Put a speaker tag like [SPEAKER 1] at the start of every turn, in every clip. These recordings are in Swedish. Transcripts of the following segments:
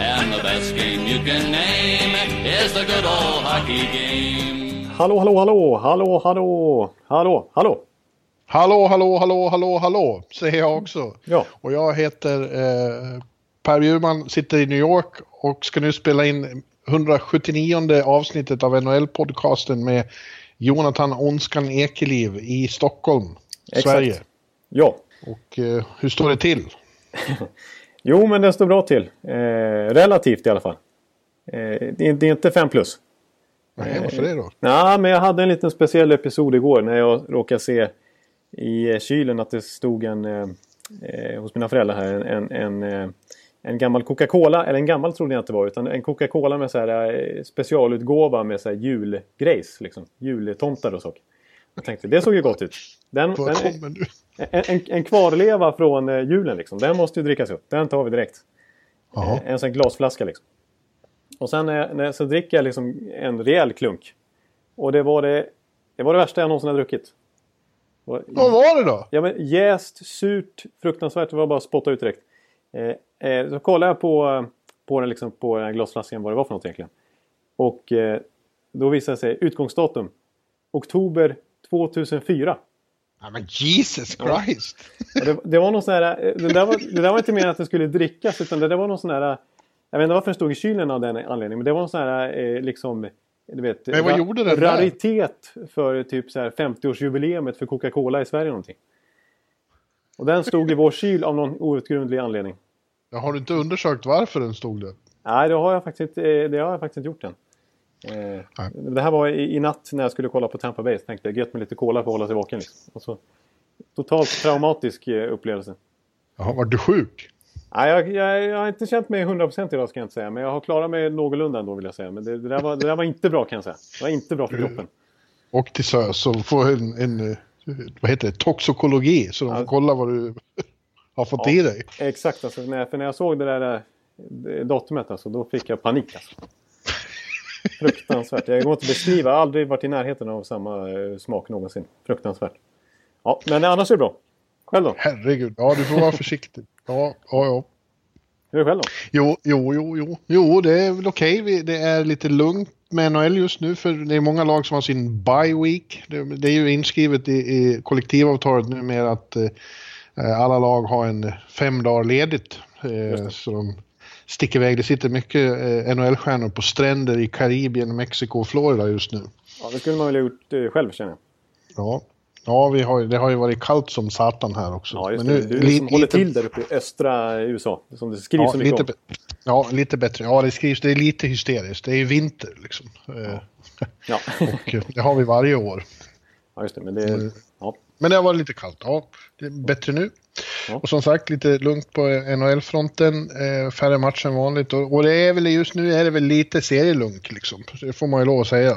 [SPEAKER 1] And the best game you can name is the good old hockey game.
[SPEAKER 2] Hallå, hallå, hallå, hallå, hallå, hallå, hallå.
[SPEAKER 3] Hallå, hallå, hallå, hallå, hallå, säger jag också.
[SPEAKER 2] Ja.
[SPEAKER 3] Och jag heter eh, Per Bjurman, sitter i New York och ska nu spela in 179 avsnittet av NHL-podcasten med Jonathan Onskan Ekeliv i Stockholm,
[SPEAKER 2] Exakt.
[SPEAKER 3] Sverige.
[SPEAKER 2] Ja.
[SPEAKER 3] Och eh, hur står det till?
[SPEAKER 2] Jo, men det står bra till. Eh, relativt i alla fall. Eh, det, är, det är inte 5 plus.
[SPEAKER 3] Nej, varför det då?
[SPEAKER 2] Ja, men jag hade en liten speciell episod igår när jag råkade se i eh, kylen att det stod en eh, eh, hos mina föräldrar här en, en, en, eh, en gammal Coca-Cola, eller en gammal trodde jag inte var, utan en Coca-Cola med så här eh, specialutgåva med så här julgrejs, liksom. Jultomtar och så. Jag tänkte, det såg ju gott ut. Den, den, en, en, en kvarleva från eh, julen liksom. Den måste ju drickas upp. Den tar vi direkt.
[SPEAKER 3] Jaha.
[SPEAKER 2] En sån glasflaska liksom. Och sen när, när, så dricker jag liksom en rejäl klunk. Och det var det, det var det värsta jag någonsin har druckit.
[SPEAKER 3] Vad var det då?
[SPEAKER 2] Ja men jäst, surt, fruktansvärt. Det var bara att spotta ut direkt. Eh, eh, så kollade jag på, på, den, liksom, på den här glasflaskan vad det var för något egentligen. Och eh, då visade det sig utgångsdatum. Oktober 2004.
[SPEAKER 3] Ja, men Jesus Christ!
[SPEAKER 2] Och det, det var någon sån här, det, där var, det där var inte meningen att det skulle drickas utan det där var någon sån här... Jag vet inte varför den stod i kylen av den anledningen men det var någon sån här eh, liksom... Du vet,
[SPEAKER 3] Men vad
[SPEAKER 2] ra-
[SPEAKER 3] gjorde den där?
[SPEAKER 2] Raritet för typ så här 50-årsjubileet för Coca-Cola i Sverige någonting. Och den stod i vår kyl av någon outgrundlig anledning.
[SPEAKER 3] Ja, har du inte undersökt varför den stod där?
[SPEAKER 2] Nej, det har jag faktiskt inte, eh, det har jag faktiskt inte gjort än. Eh, det här var i, i natt när jag skulle kolla på Tampa Bay. Så tänkte jag gött med lite cola för att hålla sig vaken. Liksom. Och så, totalt traumatisk eh, upplevelse.
[SPEAKER 3] Jaha, var du sjuk?
[SPEAKER 2] Nej, jag, jag, jag har inte känt mig 100% idag ska jag inte säga. Men jag har klarat mig någorlunda ändå vill jag säga. Men det, det, där var, det där var inte bra kan jag säga. Det var inte bra för kroppen.
[SPEAKER 3] Och till SÖS och få en, en eh, vad heter det, toxikologi så de får
[SPEAKER 2] Ja.
[SPEAKER 3] kolla vad du har fått
[SPEAKER 2] Ja.
[SPEAKER 3] i dig.
[SPEAKER 2] Exakt, alltså, när, för när jag såg det där eh, datumet alltså, då fick jag panik. Alltså. Fruktansvärt. Jag går inte att beskriva. Jag har aldrig varit i närheten av samma eh, smak någonsin. Fruktansvärt. Ja, men annars är det bra. Själv då?
[SPEAKER 3] Herregud, ja du får vara försiktig. Ja, ja, ja.
[SPEAKER 2] Hur är det själv då?
[SPEAKER 3] Jo, jo, jo, jo, jo, det är väl okej. Vi- Det är lite lugnt med NHL just nu för det är många lag som har sin bye week. Det, det är ju inskrivet i, i kollektivavtalet numera att eh, alla lag har en fem dagar ledigt. Eh, så de sticker iväg. Det sitter mycket eh, NHL-stjärnor på stränder i Karibien, Mexiko och Florida just nu.
[SPEAKER 2] Ja, det skulle man väl ha gjort eh, själv känner jag.
[SPEAKER 3] Ja, ja vi har, det har ju varit kallt som satan här också.
[SPEAKER 2] Ja, just
[SPEAKER 3] Men
[SPEAKER 2] det.
[SPEAKER 3] nu-
[SPEAKER 2] Du
[SPEAKER 3] li-
[SPEAKER 2] som håller
[SPEAKER 3] lite-
[SPEAKER 2] till där uppe i östra USA. Som det skrivs
[SPEAKER 3] Ja
[SPEAKER 2] så mycket
[SPEAKER 3] lite,
[SPEAKER 2] om.
[SPEAKER 3] ja, lite bättre. Ja, det skrivs. Det är lite hysteriskt. Det är ju vinter liksom. Eh,
[SPEAKER 2] Ja.
[SPEAKER 3] Och eh, det har vi varje år.
[SPEAKER 2] ja, just det. Men det... Ja.
[SPEAKER 3] Men det har varit lite kallt. Ja, det är bättre nu.
[SPEAKER 2] Ja.
[SPEAKER 3] Och som sagt, lite lugnt på NHL-fronten. Eh, färre matcher än vanligt. Och, och det är väl just nu är det väl lite serielunk liksom. Det får man ju lov att säga.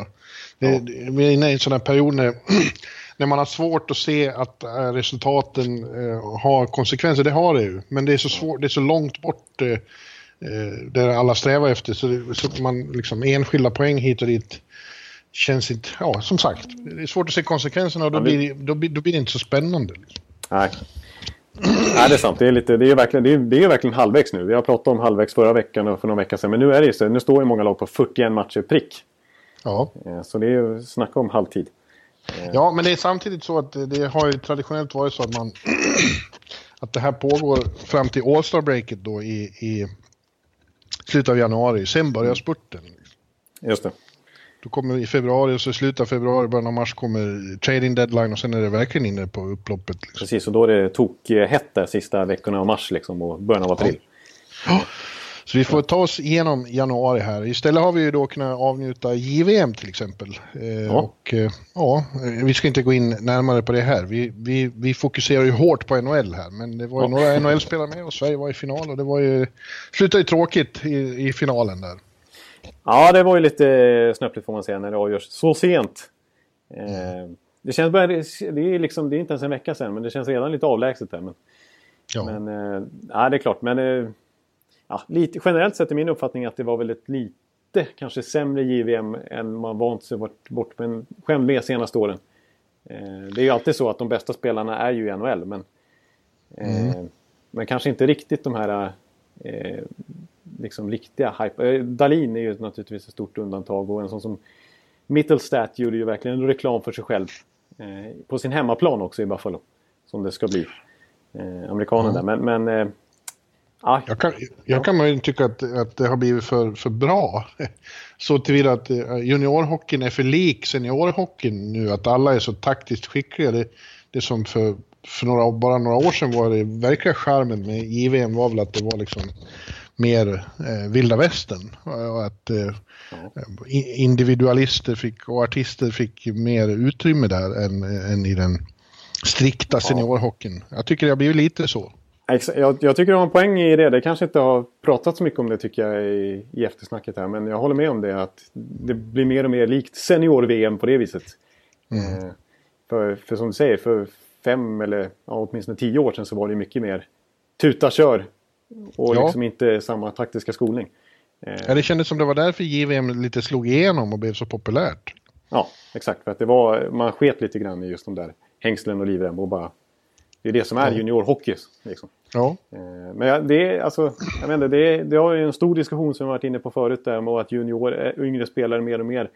[SPEAKER 3] Det,
[SPEAKER 2] Ja.
[SPEAKER 3] vi är inne i en sån här period när, när man har svårt att se att eh, resultaten eh, har konsekvenser. Det har det ju. Men det är så svårt, det är så långt bort eh, eh, där alla strävar efter. Så, det, så man liksom enskilda poäng hit och dit känns inte, ja som sagt, det är svårt att se konsekvenserna och då, blir, då, blir, då blir det inte så spännande.
[SPEAKER 2] Nej. Nej, det är sant. Det är, lite, det är, verkligen, det är, det är verkligen halvvägs nu. Vi har pratat om halvvägs förra veckan och för några veckor sedan. Men nu är det ju så. Nu står ju många lag på 41 matcher prick.
[SPEAKER 3] Ja.
[SPEAKER 2] Eh, Så det är ju snacka om halvtid.
[SPEAKER 3] ja, men det är samtidigt så att det, har ju traditionellt varit så att man att det här pågår fram till All-Star-breaket då i, i slutet av januari. Sen börjar spurten.
[SPEAKER 2] Just det.
[SPEAKER 3] Då kommer i februari och så i slutet av februari, början av mars kommer trading deadline och sen är det verkligen inne på upploppet. Liksom.
[SPEAKER 2] Precis, och då är det tokhett där sista veckorna av mars liksom, och början av april.
[SPEAKER 3] Så vi får ta oss igenom januari här. Istället har vi ju då kunnat avnjuta JVM till exempel. Eh, ja. Och eh, ja, vi ska inte gå in närmare på det här. Vi, vi, vi fokuserar ju hårt på NHL här, men det var ju ja. några NHL-spelare med och Sverige var i final och det var ju, slutade ju tråkigt i, i finalen där.
[SPEAKER 2] Ja, det var ju lite snöpligt får man säga när det avgörs så sent. Mm. Det känns bara, det är, liksom, det är inte ens en vecka sedan men det känns redan lite avlägset där. Men, ja. men äh, ja, det är klart. Men äh, ja, lite, generellt sett är min uppfattning att det var väldigt lite kanske sämre JVM än man vant sig bort, bort med, själv med senaste åren. Det är ju alltid så att de bästa spelarna är ju i NHL men, mm. men kanske inte riktigt de här liksom riktiga hype. Dalin är ju naturligtvis ett stort undantag och en sån som Mittelstadt gjorde ju verkligen reklam för sig själv. Eh, på sin hemmaplan också i Buffalo. Som det ska bli. Eh, amerikanen mm. där. Men, men eh,
[SPEAKER 3] ah, jag, kan, jag kan möjligen tycka att, att det har blivit för, för bra. Så tillvida att juniorhockeyn är för lik seniorhockeyn nu. Att alla är så taktiskt skickliga. Det, det som för, för några, bara några år sedan var det verkliga charmen med JVM var väl att det var liksom mer eh, vilda västern. Och att eh, individualister fick, och artister fick mer utrymme där än, än i den strikta seniorhockeyn. Jag tycker det har blivit lite så.
[SPEAKER 2] Jag, jag tycker du har en poäng i det. Det kanske inte har pratat så mycket om det tycker jag i, i eftersnacket här. Men jag håller med om det att det blir mer och mer likt senior-VM på det viset. Mm. Eh, för, för som du säger, för fem eller ja, åtminstone tio år sedan så var det mycket mer tuta kör. Och ja. liksom inte samma taktiska skolning.
[SPEAKER 3] Ja, det kändes som det var därför JVM lite slog igenom och blev så populärt.
[SPEAKER 2] Ja, exakt. För att det var, man sket lite grann i just de där hängslen och livrem och bara... Det är det som är ja. juniorhockey. Liksom. Ja. Eh, men det är alltså, jag inte, det, är, det har ju en stor diskussion som vi varit inne på förut där med att junior, eh, yngre spelare mer och mer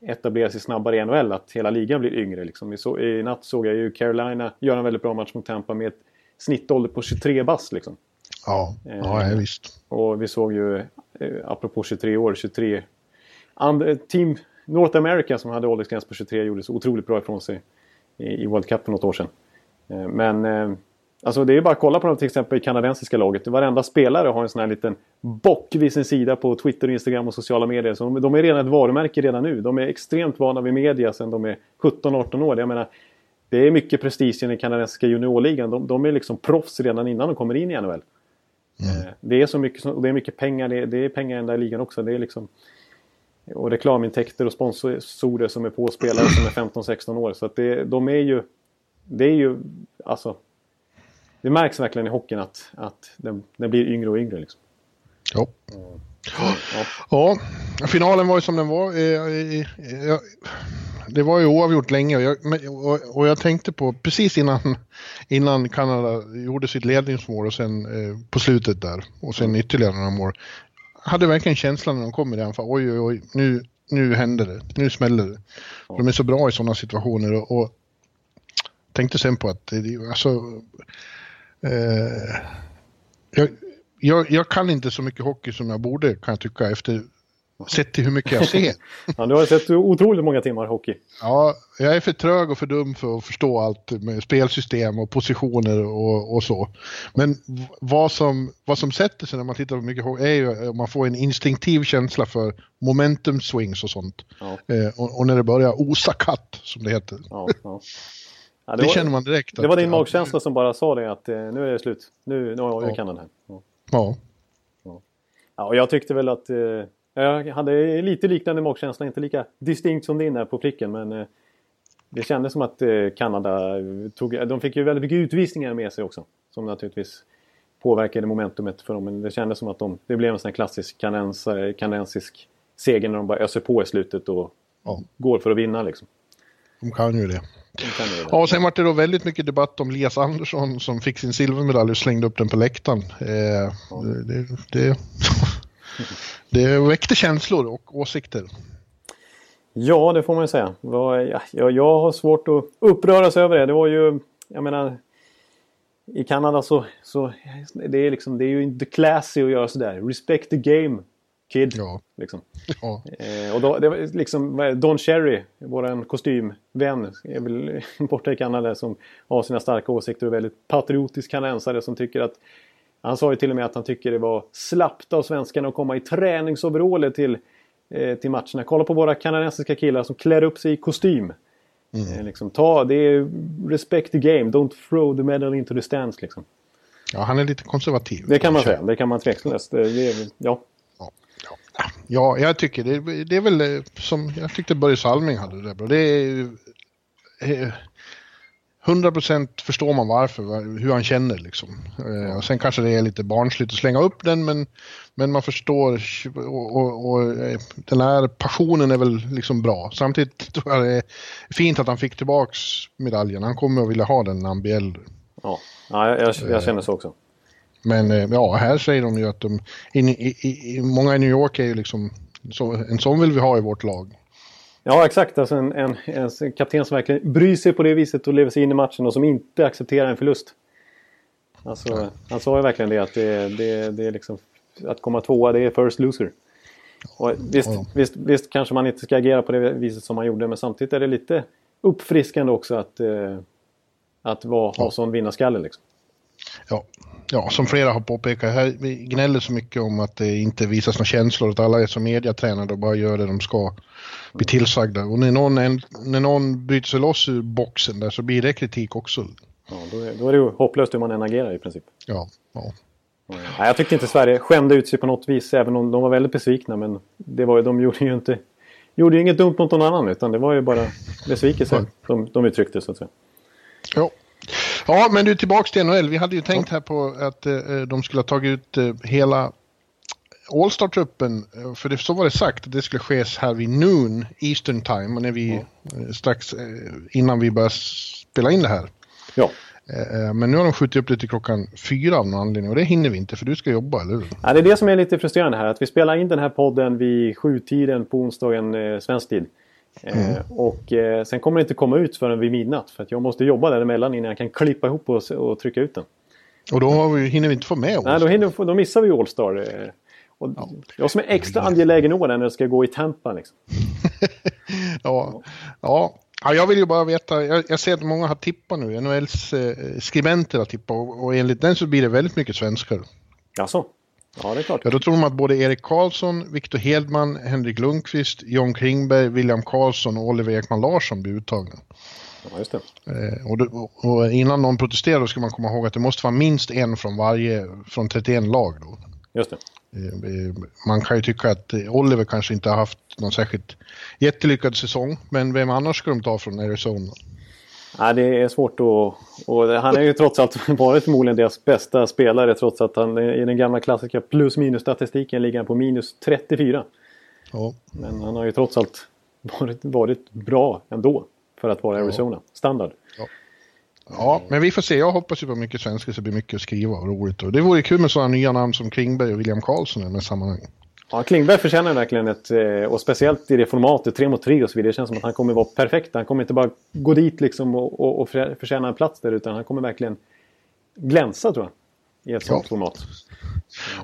[SPEAKER 2] etablerar sig snabbare i NHL. Att hela ligan blir yngre. Liksom. Så, I natt såg jag ju Carolina göra en väldigt bra match mot Tampa med ett snittålder på 23 bass. Liksom.
[SPEAKER 3] Ja, ja, ja visst.
[SPEAKER 2] Och vi såg ju, eh, apropå 23 år, 23... And, team North America som hade åldersgräns på 23 gjorde så otroligt bra ifrån sig i, i World Cup för något år sedan. Eh, men eh, alltså det är bara att kolla på dem till exempel i kanadensiska laget. Varenda spelare har en sån här liten bock vid sin sida på Twitter, Instagram och sociala medier. Så de, de är redan ett varumärke redan nu. De är extremt vana vid media sedan de är 17-18 år. Jag menar, det är mycket prestige i den kanadensiska juniorligan. De, de är liksom proffs redan innan de kommer in i NHL. Mm. Eh, det är så mycket, det är mycket pengar, det är, det är pengar i den där ligan också. Det är liksom, och reklamintäkter och sponsorer som är på spelare som är 15-16 år. Så att det, de är ju... Det är ju... Alltså... Det märks verkligen i hockeyn att, att den, den blir yngre och yngre. Liksom.
[SPEAKER 3] Ja. Ja. ja. finalen var ju som den var. Eh, eh, det var ju oavgjort länge och jag, och jag tänkte på precis innan, innan Kanada gjorde sitt ledningsmål och sen eh, på slutet där och sen ytterligare några mål. Hade verkligen känslan när de kom i den för oj oj oj nu, nu händer det, nu smäller det. Ja. De är så bra i sådana situationer och, och tänkte sen på att alltså eh, jag, jag, jag, kan inte så mycket hockey som jag borde kan jag tycka efter Sett till hur mycket jag ser.
[SPEAKER 2] ja, du har sett otroligt många timmar hockey.
[SPEAKER 3] Ja, jag är för trög och för dum för att förstå allt med spelsystem och positioner och, och så. Men vad som, vad som sätter sig när man tittar på mycket hockey är ju att man får en instinktiv känsla för momentum swings och sånt. Ja. Eh, och, och, när det börjar osa katt, som det heter. Ja, ja. Det, det var, känner man direkt.
[SPEAKER 2] Det var din magkänsla som bara sa det att eh, nu är det slut. Nu, nu, nu kan den här. Ja. Ja. ja. och jag tyckte väl att eh, jag hade lite liknande magkänsla, inte lika distinkt som din är på pricken men eh, det kändes som att eh, Kanada tog, de fick ju väldigt mycket utvisningar med sig också. Som naturligtvis påverkade momentumet för dem. Men det kändes som att de, det blev en sån här klassisk kanens, kanadensisk seger när de bara öser på i slutet och ja. går för att vinna liksom.
[SPEAKER 3] De kan ju det. Ja, och sen var det då väldigt mycket debatt om Lias Andersson som fick sin silvermedalj och slängde upp den på läktaren. Eh, ja. det, det, det väckte känslor och åsikter.
[SPEAKER 2] Ja, det får man ju säga. Jag, jag har svårt att uppröras över det. Det var ju, jag menar, i Kanada så, så det är liksom, det är ju inte classy att göra sådär. Respect the game, kid. Ja. Liksom. Ja. Eh, och då, det var liksom Don Cherry, vår kostymvän, är väl borta i Kanada som har sina starka åsikter och väldigt patriotisk kanadensare som tycker att Han sa ju till och med att han tycker det var slappt av svenskarna att komma i träningsoveraller till, eh, till matcherna. Kolla på våra kanadensiska killar som klär upp sig i kostym. Mm. Eh, liksom, ta, det är respect the game, don't throw the medal into the stands. Liksom.
[SPEAKER 3] Ja, han är lite konservativ.
[SPEAKER 2] Det kan man säga, det kan man tveklöst. Ja.
[SPEAKER 3] Ja, jag tycker det, det är väl eh, som jag tyckte Börje Salming hade det bra. Det är, 100% förstår man varför, hur han känner liksom. Eh, och sen kanske det är lite barnsligt att slänga upp den men, men man förstår och, och, och eh, den här passionen är väl liksom bra. Samtidigt tror jag det är fint att han fick tillbaks medaljen. Han kommer att vilja ha den när han blir äldre.
[SPEAKER 2] Ja, ja jag, jag känner så också.
[SPEAKER 3] Men eh, ja, här säger de ju att de, i, i, i, många i New York är ju liksom, så, en sån vill vi ha i vårt lag.
[SPEAKER 2] Ja, exakt. Alltså en, en, en kapten som verkligen bryr sig på det viset och lever sig in i matchen och som inte accepterar en förlust. Alltså, ja. Han sa ju verkligen det att det, det, det är liksom, att komma tvåa det är first loser. Och visst, ja. visst, visst kanske man inte ska agera på det viset som man gjorde men samtidigt är det lite uppfriskande också att, eh, att vara, ha sån vinnarskalle. Liksom.
[SPEAKER 3] Ja, ja, som flera har påpekat, här, vi gnäller så mycket om att det inte visas några känslor, att alla är så mediatränade och bara gör det de ska bli tillsagda. Och när någon, när någon bryter sig loss ur boxen där så blir det kritik också.
[SPEAKER 2] Ja, då är, då är det ju hopplöst hur man än agerar i princip.
[SPEAKER 3] Ja, ja.
[SPEAKER 2] Ja, jag tyckte inte Sverige skämde ut sig på något vis, även om de var väldigt besvikna. Men det var, de gjorde ju inte gjorde ju inget dumt mot någon annan, utan det var ju bara besvikelse de, de uttryckte så att säga.
[SPEAKER 3] Ja. Ja, men du tillbaks till NHL. Vi hade ju tänkt här på att eh, de skulle ha tagit ut eh, hela All-Star-truppen, eh, för det, så var det sagt, att det skulle ske här vid noon Eastern time, och när vi mm. strax innan vi börjar spela in det här.
[SPEAKER 2] Ja.
[SPEAKER 3] Men nu har de skjutit upp det till klockan fyra av någon anledning och det hinner vi inte för du ska jobba, eller hur?
[SPEAKER 2] Ja, det är det som är lite frustrerande här. Att vi spelar in den här podden vid sjutiden på onsdagen eh, svensk tid. Mm. Eh, och eh, sen kommer det inte komma ut förrän vid midnatt. För att jag måste jobba däremellan innan jag kan klippa ihop och, och trycka ut den.
[SPEAKER 3] Och då vi, hinner vi inte få med
[SPEAKER 2] All-Star. Nej, då, hinner, då missar vi All-Star. Eh, och ja. Jag som är extra angelägen år när det ska gå i Tampa. Liksom.
[SPEAKER 3] ja. ja. Ja, jag vill ju bara veta, jag, jag ser att många har tippat nu, NHLs eh, skribenter har tippat och, och enligt den så blir det väldigt mycket svenskar.
[SPEAKER 2] Alltså. Ja, det är klart.
[SPEAKER 3] Ja, då tror de att både Erik Karlsson, Viktor Hedman, Henrik Lundqvist, John Klingberg, William Karlsson och Oliver Ekman Larsson blir uttagna.
[SPEAKER 2] Ja, just det.
[SPEAKER 3] Eh, och, då, och, innan någon protesterar ska man komma ihåg att det måste vara minst en från varje, från 31 lag då.
[SPEAKER 2] Just det.
[SPEAKER 3] Eh, eh, man kan ju tycka att Oliver kanske inte har haft någon särskilt jättelyckad säsong, men vem annars ska de ta från Arizona?
[SPEAKER 2] Ja, det är svårt att... Och han är ju trots allt varit förmodligen deras bästa spelare trots att han i den gamla klassiska plus minus statistiken ligger på minus 34. Ja. Men han har ju trots allt varit, varit bra ändå för att vara Arizona. Ja. Standard.
[SPEAKER 3] Ja. ja. men vi får se. Jag hoppas ju på mycket svenska så det blir mycket att skriva och roligt. Och det vore kul med sådana nya namn som Klingberg och William Karlsson i den här sammanhanget.
[SPEAKER 2] Ja, Klingberg förtjänar verkligen ett, eh, och speciellt i det formatet, 3 mot 3 och så vidare. Det känns som att han kommer vara perfekt. Han kommer inte bara gå dit liksom och, och, och förtjäna en plats där utan han kommer verkligen glänsa tror jag. I ett sånt ja. format.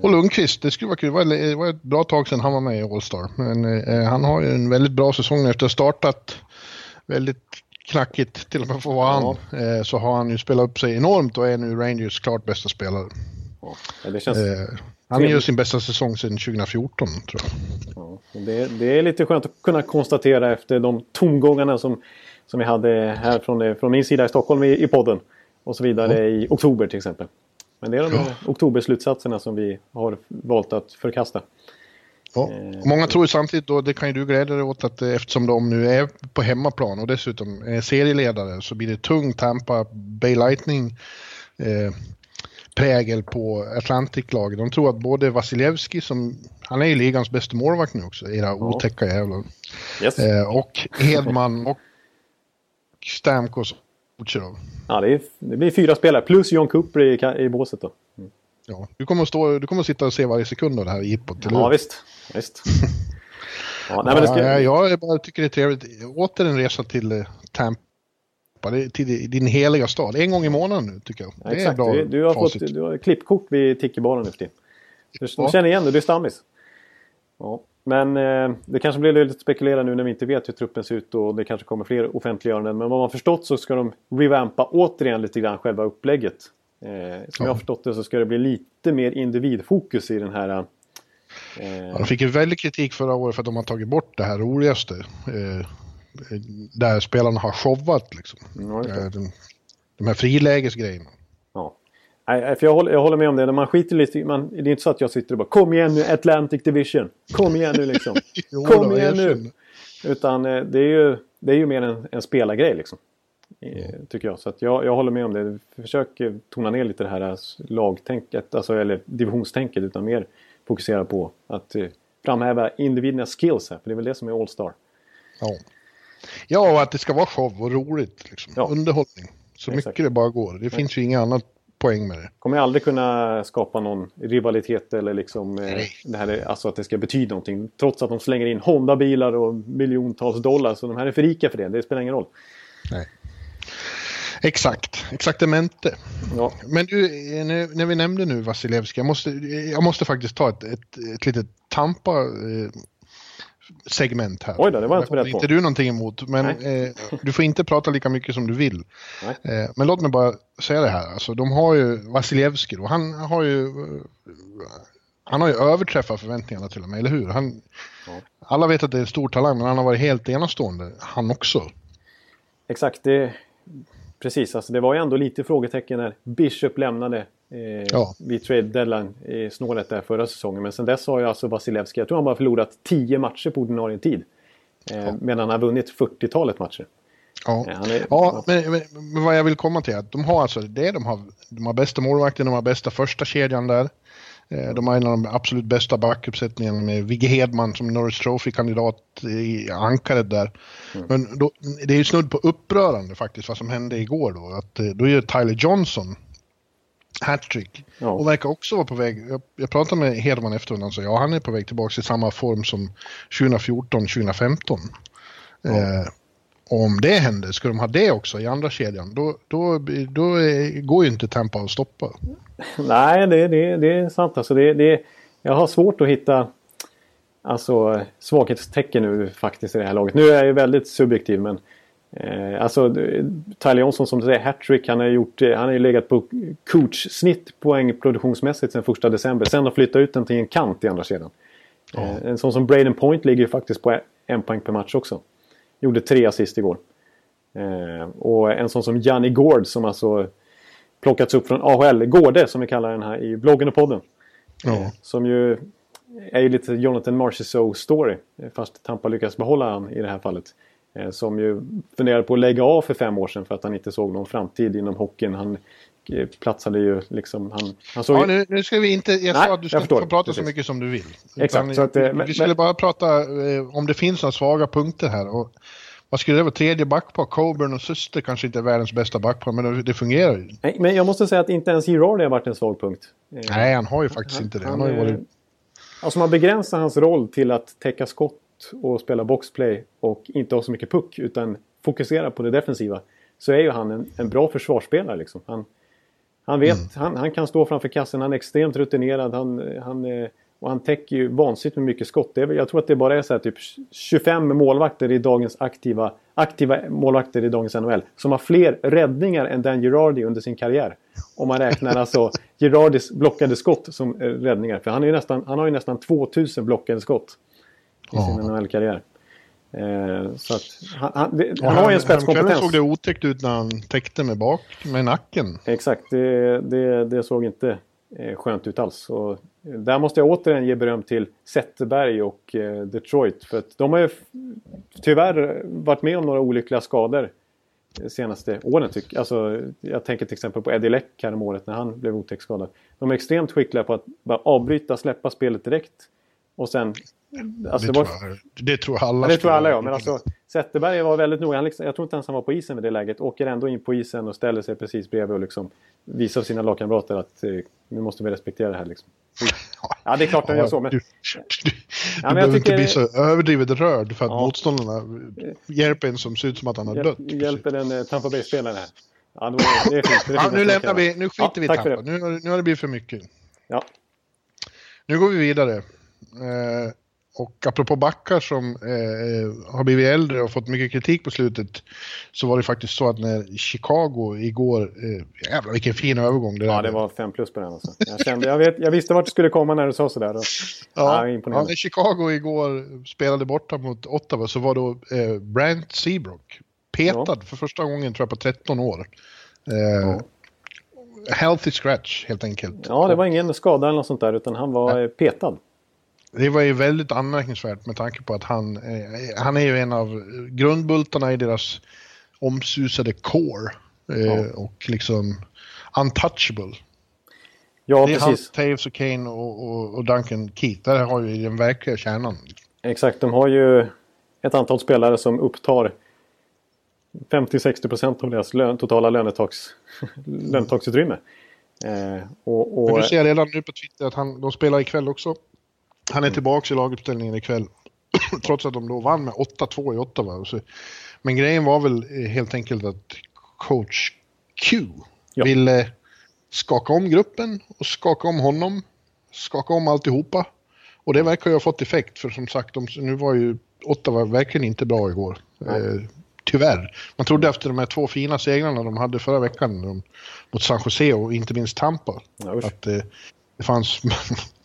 [SPEAKER 3] Och Lundqvist, det skulle vara kul. Det var ett bra tag sedan han var med i All-Star. Men eh, han har ju en väldigt bra säsong efter att ha startat väldigt knackigt till och med för att vara ja. han. Eh, så har han ju spelat upp sig enormt och är nu Rangers klart bästa spelare.
[SPEAKER 2] Ja, det känns... Eh,
[SPEAKER 3] han gör sin bästa säsong sedan 2014 tror jag.
[SPEAKER 2] Ja, det, det, är lite skönt att kunna konstatera efter de tomgångarna som, som vi hade här från, från min sida i Stockholm i, i podden. Och så vidare ja. i oktober till exempel. Men det är de ja. oktoberslutsatserna som vi har valt att förkasta.
[SPEAKER 3] Ja. Eh, många tror samtidigt då, det kan ju du glädja dig åt, att eftersom de nu är på hemmaplan och dessutom är serieledare så blir det tung Tampa Bay Lightning eh, prägel på Atlantic-laget. De tror att både Vasilevski, som han är ju ligans bästa målvakt nu också, era ja. otäcka jävlar. Yes. Eh, och Hedman och Stamkos Kucherov.
[SPEAKER 2] Ja, det, är, det, blir fyra spelare plus John Cooper i, i båset då. Mm.
[SPEAKER 3] Ja, du kommer, att stå, du kommer att sitta och se varje sekund av det här jippot,
[SPEAKER 2] Ja, visst. visst.
[SPEAKER 3] ja, nej, men det ska... ja, jag bara tycker det är trevligt. Åter en resa till Tampa till din heliga stad. En gång i månaden nu tycker jag.
[SPEAKER 2] Ja, det exakt. du, du, har fått, du har klippkort vid Tickebaren nu för tiden. Du, ja. känner igen dig, du är stammis. Ja. Men eh, det kanske blir lite spekulera nu när vi inte vet hur truppen ser ut och det kanske kommer fler offentliggöranden. Men vad man förstått så ska de revampa återigen lite grann själva upplägget. Eh, som jag har förstått det så ska det bli lite mer individfokus i den här...
[SPEAKER 3] Eh... Ja, de fick ju väldigt kritik förra året för att de har tagit bort det här roligaste. Eh, där spelarna har showat liksom. Mm, de, de här frilägesgrejerna.
[SPEAKER 2] Ja. Nej, för jag håller, jag håller med om det. Man skiter lite man, Det är inte så att jag sitter och bara Kom igen nu Atlantic Division! Kom igen nu liksom! jo, Kom då, igen nu! Utan eh, det är ju, det är ju mer en, en spelargrej liksom. Mm. Tycker jag. Så att jag, jag håller med om det. Försök tona ner lite det här lagtänket, alltså, eller divisionstänket. Utan mer fokusera på att eh, framhäva individernas skills här. För det är väl det som är All-Star.
[SPEAKER 3] Ja. Ja, och att det ska vara show och roligt. Liksom. Ja. Underhållning. Så Exakt. mycket det bara går. Det finns ju inget annat poäng med det.
[SPEAKER 2] Kommer aldrig kunna skapa någon rivalitet eller liksom eh, det här, alltså att det ska betyda någonting. Trots att de slänger in Honda-bilar och miljontals dollar. Så de här är för rika för det. Det spelar ingen roll.
[SPEAKER 3] Nej. Exakt, exaktamente. Ja. Men du, när vi nämnde nu Vasilevski, jag måste, jag måste faktiskt ta ett, ett, ett litet Tampa eh, segment här.
[SPEAKER 2] Oj då, det var inte beredd
[SPEAKER 3] på. inte du någonting emot, men eh, du får inte prata lika mycket som du vill. Eh, men låt mig bara säga det här, alltså de har ju Vasilevski då, han har ju han har ju överträffat förväntningarna till och med, eller hur? Han, ja. Alla vet att det är en stor talang, men han har varit helt enastående, han också.
[SPEAKER 2] Exakt, det, precis. Alltså det var ju ändå lite frågetecken när Bishop lämnade eh, ja. vid trade deadline i snåret där förra säsongen. Men sen dess har ju alltså Vasilevski, jag tror han bara förlorat 10 matcher på ordinarie tid. Eh, ja. Medan han har vunnit 40-talet matcher.
[SPEAKER 3] Ja, eh, är, ja men, men, men, vad jag vill komma till är att de har alltså det, de har, de har bästa målvakten, de har bästa första kedjan där. Eh, de har en av de absolut bästa backuppsättningarna med Vigge Hedman som Norris Trophy-kandidat i ankaret där. Mm. Men då, det är ju snudd på upprörande faktiskt vad som hände igår då. Att, eh, då gör Tyler Johnson hattrick. Ja. Och verkar också vara på väg, jag, jag pratade med Hedman efteråt och sa ja han är på väg tillbaka i samma form som 2014-2015. Ja. Eh, om det händer, ska de ha det också i andra kedjan, då, då, då går ju inte Tampa att stoppa.
[SPEAKER 2] Nej, det, det, det är sant. Alltså det, det, jag har svårt att hitta alltså, svaghetstecken nu faktiskt i det här laget. Nu är jag ju väldigt subjektiv men eh, alltså Tyler Johnson som du säger, hattrick. Han har gjort, han har ju legat på coach-snitt poängproduktionsmässigt sedan första december. Sen har flyttat ut den till en kant i andra kedjan. Ja. Eh, en sån som Braden Point ligger ju faktiskt på en poäng per match också. Gjorde tre assist igår. Eh, och en sån som Janni Gård som alltså plockats upp från AHL. Gårde som vi kallar den här i bloggen och podden. Ja. Eh, som ju är ju lite Jonathan Marchessault story. Fast Tampa lyckas behålla han i det här fallet. Eh, som ju funderade på att lägga av för fem år sedan för att han inte såg någon framtid inom hockeyn. Han eh, platsade ju liksom... Han, han såg
[SPEAKER 3] ja, nu, nu ska vi inte... Jag sa att du ska inte få prata Precis. så mycket som du vill.
[SPEAKER 2] Exakt. Utan, att, vi men,
[SPEAKER 3] skulle men, bara prata eh, om det finns några svaga punkter här. Och vad skulle det vara? Tredje backpar? Coburn och Syster kanske inte är världens bästa backpar, men det fungerar ju.
[SPEAKER 2] Nej, men jag måste säga att inte ens Girardi har varit en svag punkt.
[SPEAKER 3] Nej, han har ju faktiskt han, inte det. Han, han har ju varit...
[SPEAKER 2] Alltså man begränsar hans roll till att täcka skott och spela boxplay och inte ha så mycket puck utan fokusera på det defensiva. Så är ju han en, en bra försvarsspelare liksom. Han, han vet, mm. han, han kan stå framför kassen, han är extremt rutinerad. Han, han, och han täcker ju vansinnigt med mycket skott. Det är, jag tror att det bara är så här, typ 25 målvakter i dagens aktiva, aktiva målvakter i dagens NHL. Som har fler räddningar än Dan Girardi under sin karriär. Om man räknar alltså Girardis blockade skott som eh, räddningar. För han, är nästan, han har ju nästan 2000 blockade skott i sin NHL-karriär. Eh, så att han, han, han, han har ju en spetskompetens.
[SPEAKER 3] såg det otäckt ut när han täckte med bak, med nacken.
[SPEAKER 2] Exakt, det, det, det såg inte eh, skönt ut alls. Och där måste jag återigen ge beröm till Zetterberg och eh, Detroit. För att de har ju tyvärr varit med om några olyckliga skador de senaste åren. Tyck. Alltså, jag tänker till exempel på Eddie Leck här om året när han blev otäckt skadad. De är extremt skickliga på att bara avbryta, släppa spelet direkt. Och sen...
[SPEAKER 3] Alltså, det, det, var, tror jag, det tror alla.
[SPEAKER 2] det tror alla ja. Men alltså, Zetterberg var väldigt noga. Liksom, jag tror inte ens han var på isen vid det läget. Åker ändå in på isen och ställer sig precis bredvid och liksom visar sina lagkamrater att eh, nu måste vi respektera det här. Liksom. Ja, det är klart att ja, gör så. Men... Du,
[SPEAKER 3] du, ja, men behöver tycker... inte bli så överdrivet rörd för att ja. motståndarna hjälper en som ser ut som att han har dött.
[SPEAKER 2] Hjälper den uh, Tampa Bay-spelaren här. Ja, det, var, det är fint. Det är
[SPEAKER 3] ja, nu lämnar vi, nu skiter ja, vi i Tampa. Nu, nu har det blivit för mycket.
[SPEAKER 2] Ja.
[SPEAKER 3] Nu går vi vidare. Uh, och apropå backar som eh, har blivit äldre och fått mycket kritik på slutet så var det faktiskt så att när Chicago igår, eh, jävlar vilken fin övergång det
[SPEAKER 2] Ja,
[SPEAKER 3] där
[SPEAKER 2] det var fem plus på den alltså. Jag, kände, jag, vet, jag visste vart det skulle komma när du sa sådär. Och,
[SPEAKER 3] Ja,
[SPEAKER 2] ja,
[SPEAKER 3] när Chicago igår spelade borta mot Ottawa så var då eh, Brant Seabrook petad för första gången tror jag på 13 år. Eh, Healthy scratch helt enkelt.
[SPEAKER 2] ja, det var ingen skada eller något sånt där utan han var eh, petad.
[SPEAKER 3] Det var ju väldigt anmärkningsvärt med tanke på att han, eh, han är ju en av grundbultarna i deras omsusade core. Eh,
[SPEAKER 2] Ja.
[SPEAKER 3] Och liksom untouchable.
[SPEAKER 2] Ja,
[SPEAKER 3] det är han,
[SPEAKER 2] precis.
[SPEAKER 3] Taves och Kane och, och, och Duncan Keith. Där har ju den verkliga kärnan.
[SPEAKER 2] Exakt, de har ju ett antal spelare som upptar 50-60% av deras lön, totala lönetags, lönetagsutrymme. Eh, och, och,
[SPEAKER 3] Men du ser redan nu på Twitter att han, de spelar ikväll också. Han är tillbaka i laguppställningen ikväll. Trots att de då vann med 8-2 i Ottawa. Så, men grejen var väl eh, helt enkelt att coach Q
[SPEAKER 2] Ja.
[SPEAKER 3] ville skaka om gruppen och skaka om honom. Skaka om alltihopa. Och det verkar ju ha fått effekt för som sagt, de, nu var ju Ottawa verkligen inte bra igår. Eh, tyvärr. Man trodde efter de här två fina segrarna de hade förra veckan de, mot San Jose och inte minst Tampa.
[SPEAKER 2] Ja,
[SPEAKER 3] att eh, det fanns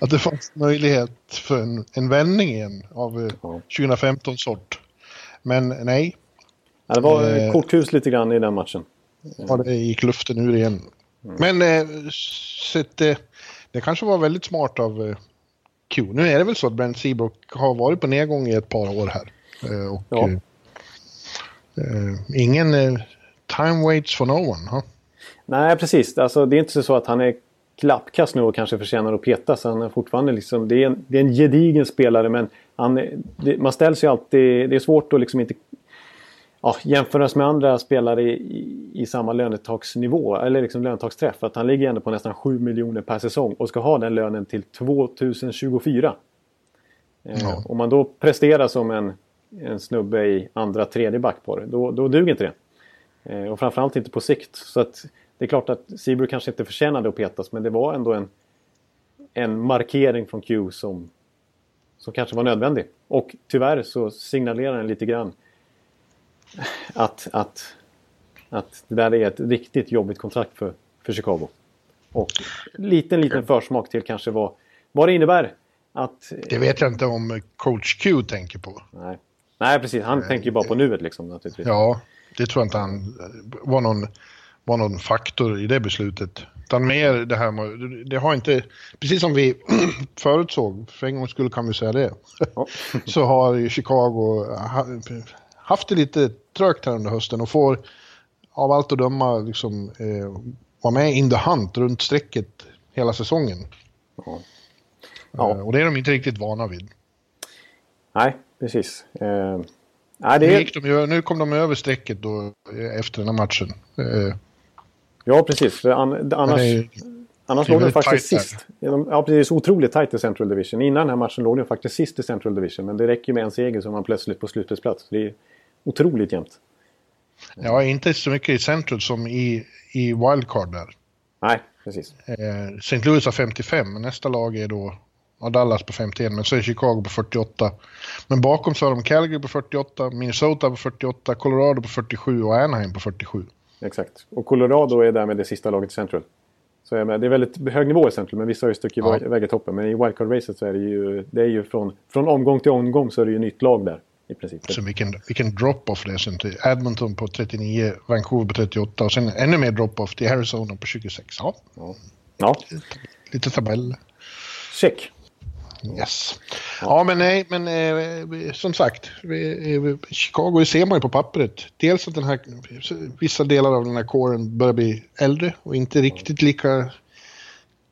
[SPEAKER 3] att det fanns möjlighet för en, en vändning igen av eh,
[SPEAKER 2] Ja.
[SPEAKER 3] 2015 sort. Men nej,
[SPEAKER 2] ja, det var
[SPEAKER 3] eh,
[SPEAKER 2] eh, korthus lite grann i den matchen.
[SPEAKER 3] ja, det gick luften ur igen. Men eh, så att, eh, det kanske var väldigt smart av eh, Q. Nu är det väl så att Brent Seabrook har varit på nedgång i ett par år här. Eh, och
[SPEAKER 2] Ja.
[SPEAKER 3] eh, eh, ingen eh, time waits for no one. Ha?
[SPEAKER 2] Nej, precis. Alltså, det är inte så att han är klappkast nu och kanske förtjänar att petas. Han är fortfarande liksom, det, är en, det är en gedigen spelare men han, det, man ställs ju alltid... Det är svårt att liksom inte ja, jämföras med andra spelare i, i, i samma lönetagsnivå eller liksom lönetagsträff. För att han ligger ändå på nästan 7 miljoner per säsong och ska ha den lönen till 2024. Eh,
[SPEAKER 3] Ja.
[SPEAKER 2] Om man då presterar som en, en snubbe i andra, tredje backpar, då, då duger inte det. Eh, och framförallt inte på sikt. Så att det är klart att Seabrook kanske inte förtjänade att petas men det var ändå en, en markering från Q som, som kanske var nödvändig. Och tyvärr så signalerar den lite grann att, att, att det där är ett riktigt jobbigt kontrakt för, för Chicago. Och liten, liten försmak till kanske vad, vad det innebär att...
[SPEAKER 3] Det vet jag inte om coach Q tänker på.
[SPEAKER 2] Nej, Nej precis. Han tänker ju bara på nuet liksom naturligtvis.
[SPEAKER 3] Ja, det tror jag inte han var någon, var någon faktor i det beslutet. Utan mer det här med, det har inte, precis som vi förutsåg, för en gång skulle kan vi säga det, så har ju Chicago ha- haft det lite trögt här under hösten och får av allt att döma liksom eh, vara med in the hunt runt strecket hela säsongen.
[SPEAKER 2] Ja. Ja.
[SPEAKER 3] Eh, och det är de inte riktigt vana vid.
[SPEAKER 2] Nej, precis. Eh, nej, det
[SPEAKER 3] Nu, gick de, nu kom de över strecket då eh, efter den här matchen. Eh,
[SPEAKER 2] ja, precis. An, annars
[SPEAKER 3] det är-
[SPEAKER 2] annars
[SPEAKER 3] det är
[SPEAKER 2] låg de
[SPEAKER 3] väldigt
[SPEAKER 2] faktiskt sist. Ja, de- Ja, precis. Otroligt tajt i Central Division. Innan den här matchen låg de faktiskt sist i Central Division. Men det räcker med en seger så är man plötsligt på slutspelsplats. Det är otroligt jämnt.
[SPEAKER 3] Ja, inte så mycket i centrum som i, i wildcard där.
[SPEAKER 2] Nej, precis.
[SPEAKER 3] Eh, St. Louis har 55, men nästa lag är då ja, Dallas på 51, men så är Chicago på 48. Men bakom så har de Calgary på 48, Minnesota på 48, Colorado på 47 och Anaheim på 47.
[SPEAKER 2] Exakt. Och Colorado är därmed det sista laget i Central. Så jag menar, det är väldigt hög nivå i Central, men vissa har ju stuckit
[SPEAKER 3] Ja.
[SPEAKER 2] iväg i toppen. Men i wildcard-racet så är det ju, det är ju från, från omgång till omgång så är det ju nytt lag där. I princip.
[SPEAKER 3] Så vilken, vilken drop-off det är sen till Edmonton på 39, Vancouver på 38 och sen ännu mer drop-off till Arizona på 26. Ja,
[SPEAKER 2] Ja. ja,
[SPEAKER 3] lite tabell.
[SPEAKER 2] check.
[SPEAKER 3] Yes. Ja, men nej, men eh, som sagt, eh, Chicago ser man ju på pappret. Dels att den här, vissa delar av den här kåren börjar bli äldre och inte riktigt lika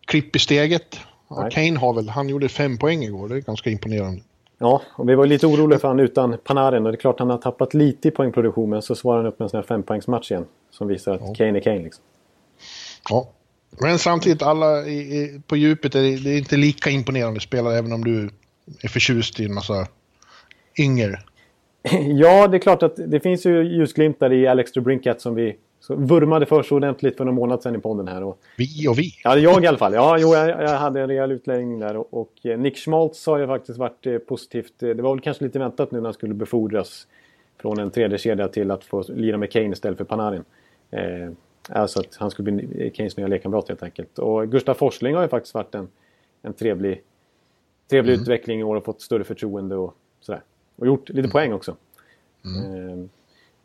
[SPEAKER 3] klipp i steget. Ja. Kane har väl, han gjorde fem poäng igår, det är ganska imponerande.
[SPEAKER 2] Ja, och vi var lite oroliga för han utan Panarin och det är klart han har tappat lite i poängproduktion men så svarar han upp med en sån här fempoängsmatch igen. Som visar att
[SPEAKER 3] Ja.
[SPEAKER 2] Kane är Kane liksom.
[SPEAKER 3] Ja. Men samtidigt, alla i, i, på djupet är det, det är inte lika imponerande spelare även om du är förtjust i en massa yngre.
[SPEAKER 2] Ja, det är klart att det finns ju ljusglimtar i Alex DeBrincat som vi vurmade för så ordentligt för någon månad sedan i podden här. Och,
[SPEAKER 3] vi och vi.
[SPEAKER 2] Ja, jag i alla fall. Ja, jo, jag, jag hade en rejäl utläggning där. Och, och eh, Nick Schmaltz har ju faktiskt varit eh, positivt. Det var väl kanske lite väntat nu när han skulle befordras från en tredje kedja till att få lira med Kane istället för Panarin. Eh, alltså att han skulle bli Kanes nya lekkamrat helt enkelt. Och Gustav Forsling har ju faktiskt varit en, en trevlig, trevlig mm. utveckling i år och fått större förtroende och sådär. Och gjort lite mm. poäng också. Mm. Eh,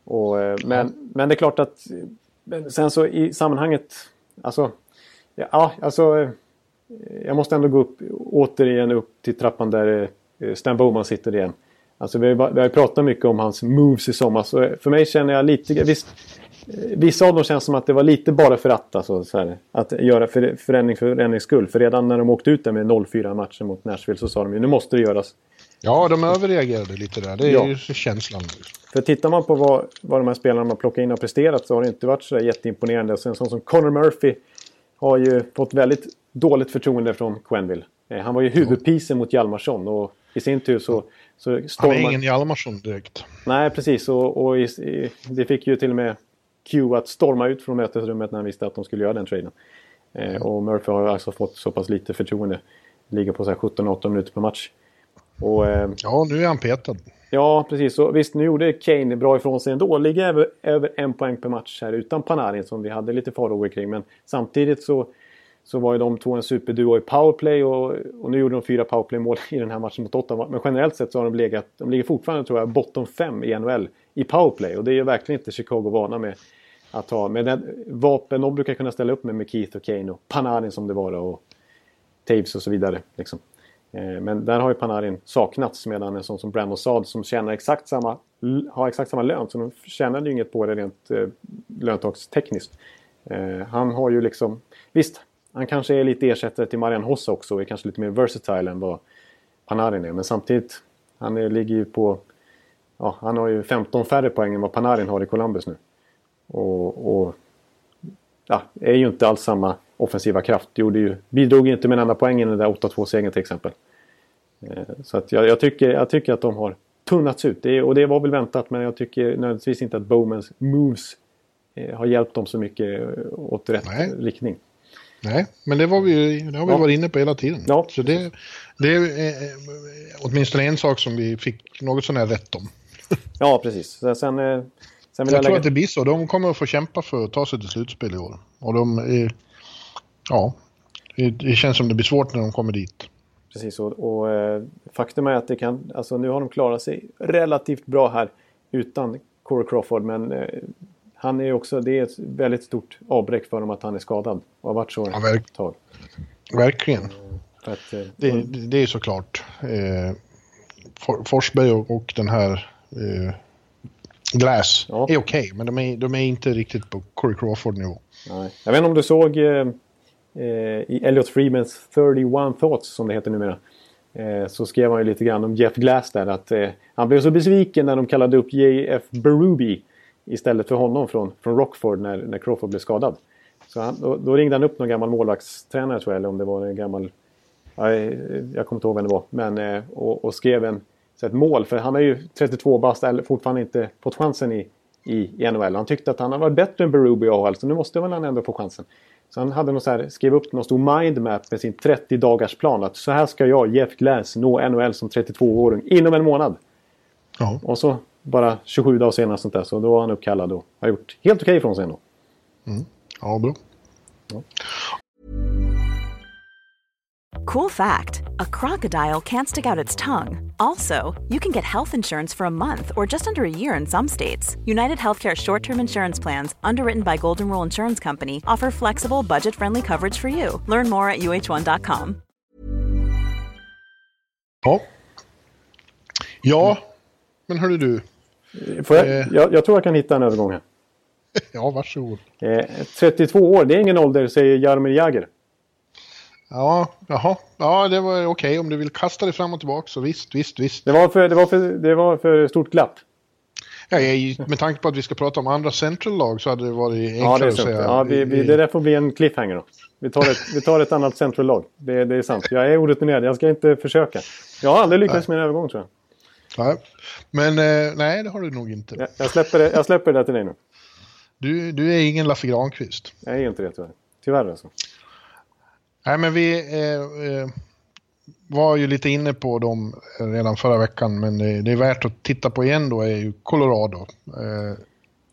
[SPEAKER 2] och, eh, men, men det är klart att sen så i sammanhanget, alltså, ja, alltså eh, jag måste ändå gå upp, återigen upp till trappan där eh, Stan Bowman sitter igen. Alltså vi har, vi har pratat mycket om hans moves i sommar. Så för mig känner jag lite... Visst, vissa av dem känns som att det var lite bara för att, alltså, så här, att göra för, förändring för förändrings skull. För redan när de åkte ut där med 0-4 matcher mot Nashville så sa de ju nu måste det göras.
[SPEAKER 3] Ja, de överreagerade lite där. Det är ja. ju känslan.
[SPEAKER 2] För tittar man på vad, vad de här spelarna man plockat in har presterat så har det inte varit så jätteimponerande. Så en sån som Connor Murphy har ju fått väldigt dåligt förtroende från Quenville. Eh, han var ju huvudpisen mot Hjalmarsson och i sin tur så... så
[SPEAKER 3] stormar... Han är ingen Hjalmarsson direkt.
[SPEAKER 2] Nej, precis. Och, och i, i, det fick ju till och med Q att storma ut från mötesrummet när han visste att de skulle göra den traden. Eh, och Murphy har alltså fått så pass lite förtroende. Ligger på 17-18 minuter per match.
[SPEAKER 3] Och, eh, ja, nu är han petad.
[SPEAKER 2] Ja, precis. Och visst, nu gjorde Kane bra ifrån sig ändå. Ligger över, över en poäng per match här utan Panarin som vi hade lite farhågor kring. Men samtidigt så, så var ju de två en superduo i powerplay och, och nu gjorde de fyra powerplaymål i den här matchen mot Ottawa. Men generellt sett så har de legat, de ligger fortfarande tror jag, bottom 5 i NHL i powerplay. Och det är ju verkligen inte Chicago vana med att ha. Med den vapen de brukar kunna ställa upp med med Keith och Kane och Panarin som det var och Taves och så vidare. Liksom. Eh, men där har ju Panarin saknats medan en sån som Brandon Saad som tjänar exakt samma, har exakt samma lön så de tjänade ju inget på det rent eh, löntagstekniskt. Eh, han har ju liksom, visst, han kanske är lite ersättare till Marian Hossa också och är kanske lite mer versatile än vad Panarin är. Men samtidigt, han är, ligger ju på, ja, han har ju 15 färre poäng än vad Panarin har i Columbus nu. Och, och ja, är ju inte alls samma offensiva kraft. Gjorde ju, bidrog ju inte med en enda poäng i den där 8-2-segern till exempel. Eh, så att jag, jag, tycker, jag tycker att de har tunnats ut. Det, och det var väl väntat men jag tycker nödvändigtvis inte att Bowmans moves eh, har hjälpt dem så mycket eh, åt rätt Nej. riktning.
[SPEAKER 3] Nej, men det, var vi, det har vi ja. varit inne på hela tiden. Ja. Så det, det är eh, åtminstone en sak som vi fick något sånär rätt om.
[SPEAKER 2] ja, precis. Sen, sen jag,
[SPEAKER 3] jag tror lägga... att det blir så. De kommer att få kämpa för att ta sig till slutspel i år. Och de är ja, det, det, känns som det blir svårt när de kommer dit.
[SPEAKER 2] Precis, och, och eh, faktum är att det kan, alltså nu har de klarat sig relativt bra här utan Corey Crawford, men eh, han är också, det är ett väldigt stort avbräck för dem att han är skadad och har varit så ja, verk, ett tag.
[SPEAKER 3] Verkligen. Att, eh, det, det, är såklart. Eh, For, Forsberg och, och, den här eh, Glass ja. är okej, okay, men de är, de är inte riktigt på Corey Crawford-nivå.
[SPEAKER 2] Jag vet inte om du såg eh, Eh, i Elliot Freemans 31 Thoughts som det heter numera. Eh, så skrev han ju lite grann om Jeff Glass där att eh, han blev så besviken när de kallade upp JF Berube istället för honom från, från Rockford när, när Crawford blev skadad. Så han, då, då, ringde han upp någon gammal målvaktstränare tror jag, eller om det var en gammal... Jag, jag kommer inte ihåg vem det var. Men, och, och skrev en, så ett mål, för han är ju 32 bast, fortfarande inte fått chansen i, i, i NHL. Han tyckte att han har varit bättre än Berube i AHL, så nu måste väl han ändå få chansen. Så han hade någon så här, skrev upp någon stor mindmap med sin 30 dagars plan. Att så här ska jag, Jeff Glass, nå NHL som 32-åring inom en månad. Ja. Och så bara 27 dagar senare sånt där, så då var han uppkallad och har gjort helt okej okay från sig ändå.
[SPEAKER 3] Mm. Ja, bra. Ja.
[SPEAKER 4] Cool fact a crocodile can't stick out its tongue. Also, you can get health insurance for a month or just under a year in some states. United Healthcare short term insurance plans, underwritten by Golden Rule Insurance Company, offer flexible, budget friendly coverage for you. Learn more at uh1.com.
[SPEAKER 3] Ja. Ja, men hörru du.
[SPEAKER 2] Jag, eh. jag, jag tror jag kan hitta en övergång här.
[SPEAKER 3] ja, varsågod.
[SPEAKER 2] Eh, 32 år, det är ingen ålder, säger Jaromir Jagr.
[SPEAKER 3] Ja, jaha. Ja, det var okej okay. om du vill kasta det fram och tillbaka så visst, visst, visst.
[SPEAKER 2] Det var för, det var för, det var för stort glapp.
[SPEAKER 3] Ja, med tanke på att vi ska prata om andra central-lag så hade det varit enklare ja, det är att säga.
[SPEAKER 2] Ja, vi, vi, det där får bli en cliffhanger då. Vi tar ett, vi tar ett annat central-lag. Det, det är sant. Jag är orutinerad, jag ska inte försöka. Jag har aldrig lyckats med en övergång tror jag.
[SPEAKER 3] Nej, men eh, nej, det har du nog inte.
[SPEAKER 2] Jag, jag, släpper det, jag släpper det till dig nu.
[SPEAKER 3] Du, du är ingen Lasse Granqvist.
[SPEAKER 2] Jag är inte det tyvärr. Tyvärr alltså.
[SPEAKER 3] Nej, men vi eh, eh, var ju lite inne på dem redan förra veckan, men det, det är värt att titta på igen då är ju Colorado. Eh,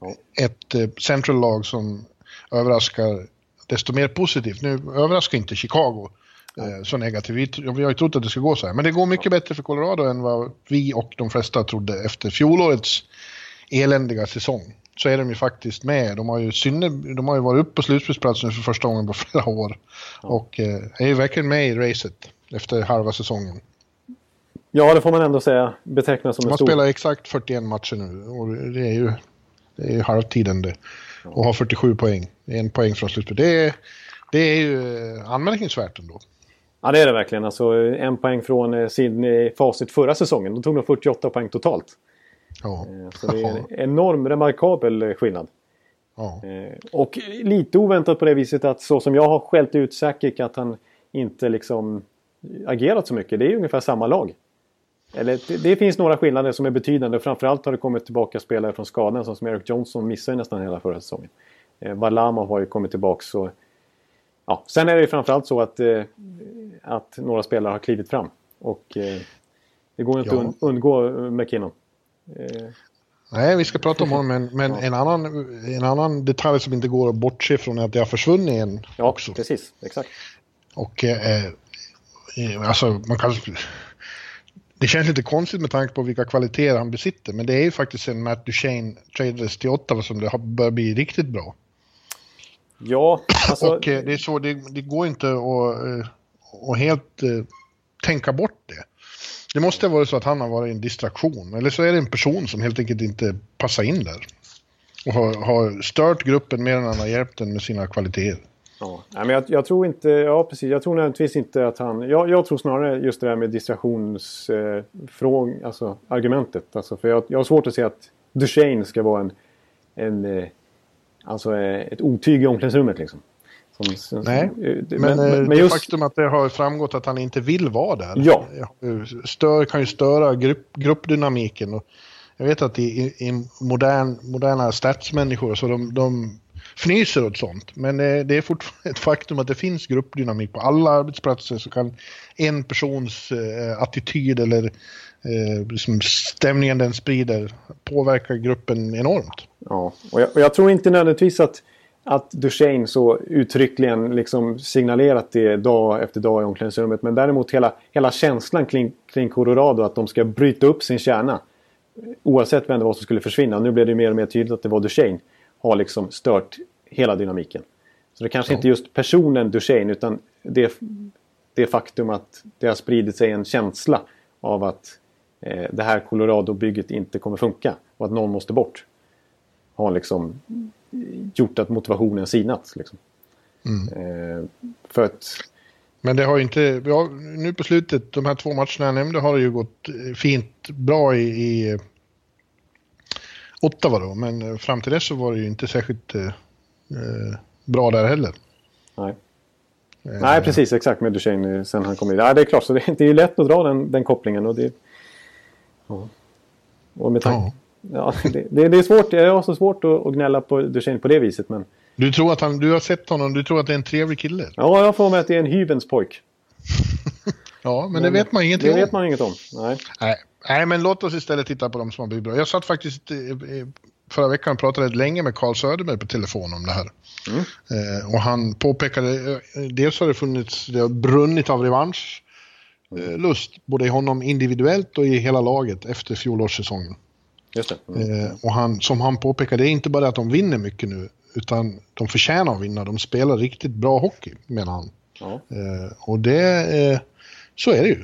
[SPEAKER 2] Ja.
[SPEAKER 3] Ett eh, central-lag som överraskar desto mer positivt. Nu överraskar inte Chicago eh, så negativt. Vi, vi har ju trott att det ska gå så här, men det går mycket bättre för Colorado än vad vi och de flesta trodde efter fjolårets eländiga säsong. Så är de ju faktiskt med. De har ju, synne, de har ju varit uppe på slutspelsplats nu för första gången på flera år. Och eh, är ju verkligen med i racet efter halva säsongen.
[SPEAKER 2] Ja, det får man ändå säga betecknas som
[SPEAKER 3] De
[SPEAKER 2] en stor...
[SPEAKER 3] spelat exakt 41 matcher nu och det är ju, det är ju halvtiden det. Och har 47 poäng. En poäng från slutet. Det är, det är ju eh, anmärkningsvärt ändå.
[SPEAKER 2] Ja, det är det verkligen. Alltså, en poäng från eh, sin facit förra säsongen. Då tog de 48 poäng totalt.
[SPEAKER 3] Ja.
[SPEAKER 2] Eh, Så det är en enorm, remarkabel eh, skillnad.
[SPEAKER 3] Ja.
[SPEAKER 2] Och lite oväntat på det viset att så som jag har skällt ut Sakic att han inte liksom agerat så mycket. Det är ungefär samma lag. Eller det, det finns några skillnader som är betydande. Framförallt har det kommit tillbaka spelare från skadan som Eric Johnson missade nästan hela förra säsongen. Eh, Varlamov har ju kommit tillbaka. Så, ja. Sen är det ju framförallt så att, eh, att några spelare har klivit fram. Och eh, det går inte
[SPEAKER 3] Ja.
[SPEAKER 2] att und- undgå eh, McKinnon. Eh,
[SPEAKER 3] Nej, vi ska prata om honom, men, men en, annan, en annan detalj som inte går att bortse från är att det har försvunnit en
[SPEAKER 2] ja,
[SPEAKER 3] också.
[SPEAKER 2] precis. Exakt.
[SPEAKER 3] Och eh, eh, alltså man kan... Det känns lite konstigt med tanke på vilka kvaliteter han besitter, men det är ju faktiskt en Matt Duchene tradades till Ottawa som det har börjat bli riktigt bra.
[SPEAKER 2] Ja, alltså...
[SPEAKER 3] Och eh, det är så, det, det går inte att, och helt eh, tänka bort det. Det måste vara så att han har varit en distraktion, eller så är det en person som helt enkelt inte passar in där. Och har, har stört gruppen mer än han har hjälpt den med sina kvaliteter.
[SPEAKER 2] Ja, men jag, jag tror inte, ja precis, jag tror nödvändigtvis inte att han, jag, jag tror snarare just det där med distraktionsfrågan, eh, alltså argumentet. Alltså, för jag, jag har svårt att se att Duchene ska vara en, en eh, alltså eh, ett otyg i omklädningsrummet liksom. Som,
[SPEAKER 3] Nej,
[SPEAKER 2] eh,
[SPEAKER 3] Men,
[SPEAKER 2] men,
[SPEAKER 3] eh,
[SPEAKER 2] men
[SPEAKER 3] det
[SPEAKER 2] just,
[SPEAKER 3] faktum att det har framgått att han inte vill vara där
[SPEAKER 2] Ja.
[SPEAKER 3] eh, stör, kan ju störa grupp, gruppdynamiken. Och jag vet att i, i, modern, moderna statsmänniskor så de, de fnyser åt sånt. Men det är fortfarande ett faktum att det finns gruppdynamik på alla arbetsplatser så kan en persons attityd eller eh, liksom stämningen den sprider påverka gruppen enormt.
[SPEAKER 2] ja, och, jag, och jag tror inte nödvändigtvis att, att Duchene så uttryckligen liksom signalerat det dag efter dag i omklädningsrummet. Men däremot hela, hela känslan kring, kring Colorado att de ska bryta upp sin kärna. Oavsett vem det var som skulle försvinna. Nu blev det mer och mer tydligt att det var Duchene. Har liksom stört hela dynamiken. Så det kanske
[SPEAKER 3] Ja.
[SPEAKER 2] inte just personen Duchene utan det, det faktum att det har spridit sig en känsla av att eh, det här Colorado-bygget inte kommer funka. Och att någon måste bort. Har liksom gjort att motivationen sinat. Liksom. Eh, för att
[SPEAKER 3] Men det har ju inte, ja, nu på slutet, de här två matcherna jag nämnde har det ju gått eh, fint bra i, i eh, Ottawa då, men fram till dess så var det ju inte särskilt eh, bra där heller.
[SPEAKER 2] Nej.
[SPEAKER 3] Eh,
[SPEAKER 2] Nej, precis. Exakt med Duchene sen han kom in. Nej, det är klart. Så det, det är ju lätt att dra den, den kopplingen. Och det, ja. och med ja. Det, det, det är svårt. Jag har så svårt att, att gnälla på Duchene på det viset. Men
[SPEAKER 3] Du tror att han, du har sett honom, du tror att det är en trevlig kille?
[SPEAKER 2] ja, jag får med att det är en hyvens pojk.
[SPEAKER 3] Ja, men det vet man ingenting
[SPEAKER 2] Det
[SPEAKER 3] om.
[SPEAKER 2] vet man inget om. Nej.
[SPEAKER 3] Nej. Nej, men låt oss istället titta på de som har blivit bra. Jag satt faktiskt eh, eh, förra veckan och pratade länge med Carl Söderberg på telefon om det här. Eh, och han påpekade, dels har det funnits, det har brunnit av revansch. Eh, lust, både i honom individuellt och i hela laget efter fjolårssäsongen.
[SPEAKER 2] Just det. Mm.
[SPEAKER 3] Eh, och han, som han påpekar, det är inte bara att de vinner mycket nu, utan de förtjänar att vinna. De spelar riktigt bra hockey, menar han.
[SPEAKER 2] Ja.
[SPEAKER 3] Eh, och det, eh, så är det ju.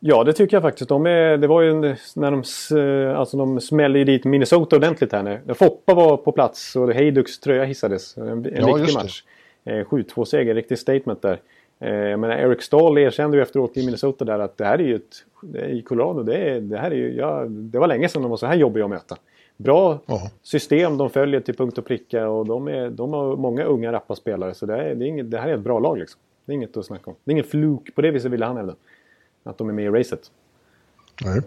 [SPEAKER 2] Ja, det tycker jag faktiskt. De är, det var ju en, när de, alltså de smällde dit Minnesota ordentligt här nu. När Foppa var på plats och Heiduks tröja hissades. En, en
[SPEAKER 3] Ja,
[SPEAKER 2] viktig
[SPEAKER 3] det.
[SPEAKER 2] match. Eh, 7-2-seger, riktigt statement där. Jag menar, Eric Stahl erkände ju efteråt i Minnesota där att det här är ju ett... I Colorado, det, är, det här är ju... Ja, det var länge sedan de var så här jobbiga att möta. Bra
[SPEAKER 3] Ja.
[SPEAKER 2] system de följer till punkt och pricka och de, är, de har många unga rappa spelare. Så det, är, det, är inget, det här är ett bra lag liksom. Det är inget att snacka om. Det är ingen fluk på det viset ville han hävda. Att de är med i racet.
[SPEAKER 3] Nej.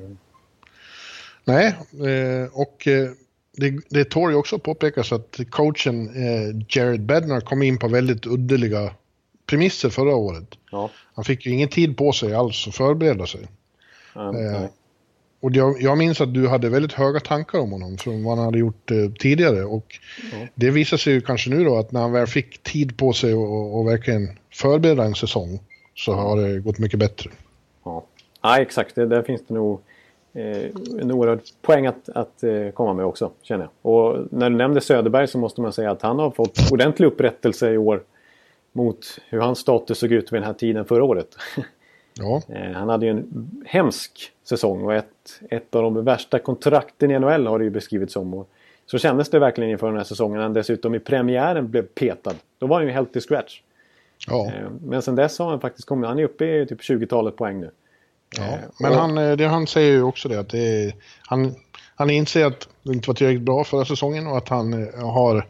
[SPEAKER 3] Nej, eh, och eh, det, det tål ju också påpekas att coachen eh, Jared Bednar kom in på väldigt underliga premisser förra året.
[SPEAKER 2] Ja.
[SPEAKER 3] Han fick ju ingen tid på sig alls att förbereda sig. Eh. Och jag, jag minns att du hade väldigt höga tankar om honom från vad han hade gjort eh, tidigare. Och det visar sig ju kanske nu då att när han väl fick tid på sig och, och, och verkligen förbereda en säsong så har det gått mycket bättre.
[SPEAKER 2] Ja. ja, exakt. Det, där finns det nog eh, en oerhörd poäng att, att eh, komma med också, känner jag. Och när du nämnde Söderberg så måste man säga att han har fått ordentlig upprättelse i år mot hur hans status såg ut vid den här tiden förra året.
[SPEAKER 3] Ja,
[SPEAKER 2] Eh, Han hade ju en hemsk säsong och ett, ett av de värsta kontrakten i NHL har det ju beskrivits som. Och så kändes det verkligen inför den här säsongen. Han dessutom i premiären blev petad. Då var han ju helt i scratch.
[SPEAKER 3] ja,
[SPEAKER 2] Eh, Men sen dess har han faktiskt kommit. Han är uppe i typ 20-talet poäng nu.
[SPEAKER 3] ja.
[SPEAKER 2] Eh,
[SPEAKER 3] Men han, det, han säger ju också det att det är, han, han inser att det inte var tillräckligt bra förra säsongen och att han har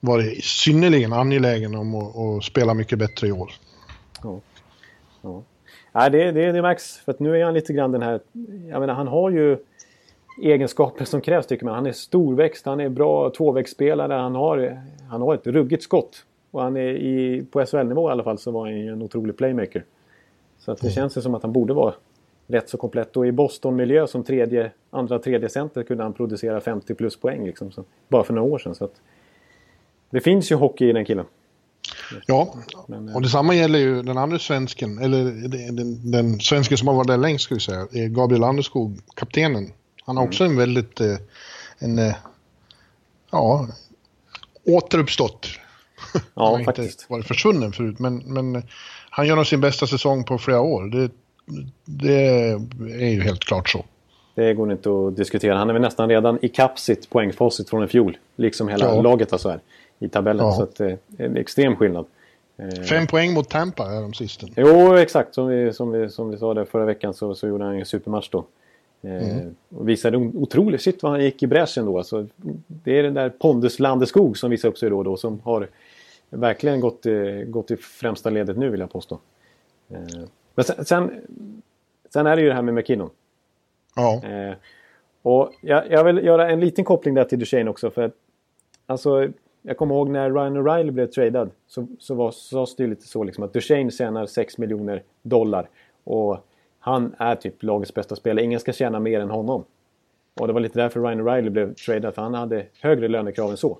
[SPEAKER 3] varit synnerligen angelägen om att, att spela mycket bättre i år.
[SPEAKER 2] Ja. Ja. Nej, det, det, det märks. För att nu är han lite grann den här... Jag menar, han har ju egenskaper som krävs tycker man. Han är storväxt, han är bra tvåvägsspelare, han har, han har ett ruggigt skott. Och han är i, på SHL-nivå i alla fall så var han ju en otrolig playmaker. Så att det känns ju som att han borde vara rätt så komplett. Och i Boston-miljö som tredje, andra tredje center kunde han producera 50 plus poäng liksom. Så, bara för några år sedan. Så att, det finns ju hockey i den killen.
[SPEAKER 3] Ja,
[SPEAKER 2] Men, eh,
[SPEAKER 3] och detsamma gäller ju den andra svensken, eller den, den, svensken som har varit där längst ska vi säga, eh, Gabriel Anderskog, kaptenen. Han har också en väldigt, eh, en, ja, återuppstått. han
[SPEAKER 2] ja,
[SPEAKER 3] har inte
[SPEAKER 2] faktiskt.
[SPEAKER 3] varit försvunnen förut, men, men han gör nog sin bästa säsong på flera år. Det, det är ju helt klart så.
[SPEAKER 2] Det går inte att diskutera. Han är väl nästan redan i kapp sitt poängfacit från i fjol. Liksom hela
[SPEAKER 3] Ja.
[SPEAKER 2] laget alltså här, i tabellen.
[SPEAKER 3] Ja.
[SPEAKER 2] Så att, eh, en extrem skillnad. Eh,
[SPEAKER 3] Fem poäng mot Tampa är de sista.
[SPEAKER 2] Jo, exakt. Som vi, som vi, som vi sa det förra veckan så, så gjorde han en supermatch då. Eh,
[SPEAKER 3] Mm.
[SPEAKER 2] och visade otroligt shit vad han gick i bräschen då. Alltså, det är den där Pondus Landeskog som visar upp sig då och då. Som har verkligen gått, gått i främsta ledet nu vill jag påstå. Men sen, sen, sen är det ju det här med McKinnon.
[SPEAKER 3] Ja,
[SPEAKER 2] och jag, jag vill göra en liten koppling där till Duchene också. För att, alltså, jag kommer ihåg när Ryan O'Reilly blev tradad. Så, så var, sades det ju lite så liksom att Duchene tjänar 6 miljoner dollar. Och han är typ lagets bästa spelare. Ingen ska tjäna mer än honom. Och det var lite därför Ryan O'Reilly blev tradad. För han hade högre lönekrav än så.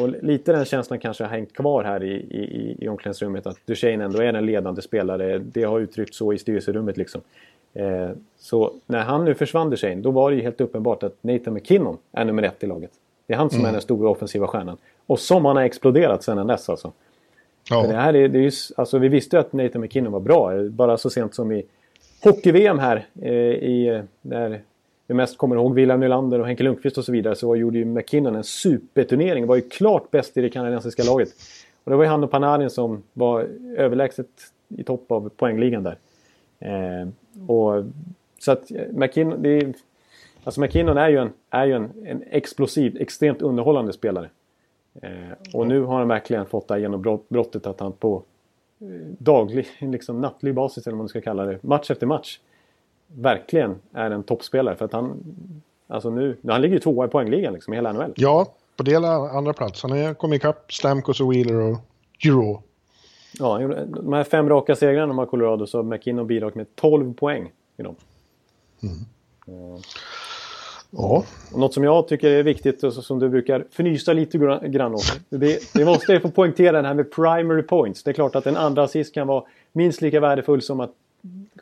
[SPEAKER 2] Och lite den känslan kanske har hängt kvar här i, i, i- omklädningsrummet. Att Duchene ändå är en ledande spelare. Det har uttryckts så i styrelserummet liksom. Eh, så när han nu försvann Duchene, då var det ju helt uppenbart att Nathan McKinnon är nummer ett i laget. Det är han som är den stora offensiva stjärnan. Och som han har exploderat sedan dess alltså. För det
[SPEAKER 3] ja,
[SPEAKER 2] här är, det är ju, alltså, vi visste ju att Nathan McKinnon var bra. eh, Bara så sent som i hockey-VM här. Eh, i, eh, där vi mest kommer ihåg William Nylander och Henke Lundqvist och så vidare. Så gjorde ju McKinnon en superturnering. Var ju klart bäst i det kanadensiska laget. Och det var ju han och Panarin som var överlägset i topp av poängligan där. Eh, och, så att eh, McKinnon, det är, alltså McKinnon är ju, en, är ju en, en explosiv, extremt underhållande spelare. Eh, och nu har han verkligen fått det här genombrottet att han på eh, daglig, liksom nattlig basis eller vad man ska kalla det, match efter match verkligen är en toppspelare. För att han, alltså nu, han ligger ju tvåa i poängligan liksom i hela NHL.
[SPEAKER 3] ja, på del andra plats. Han har kommit ikapp Stamkos och Wheeler och Giroux.
[SPEAKER 2] Ja, de här fem raka segrarna de har Colorado så har McKinnon bidragit med 12 poäng i dem.
[SPEAKER 3] Ja,
[SPEAKER 2] Och något som jag tycker är viktigt och som du brukar fnysa lite gra- grann åt. Det måste få poängtera det här med primary points. Det är klart att en andra assist kan vara minst lika värdefull som att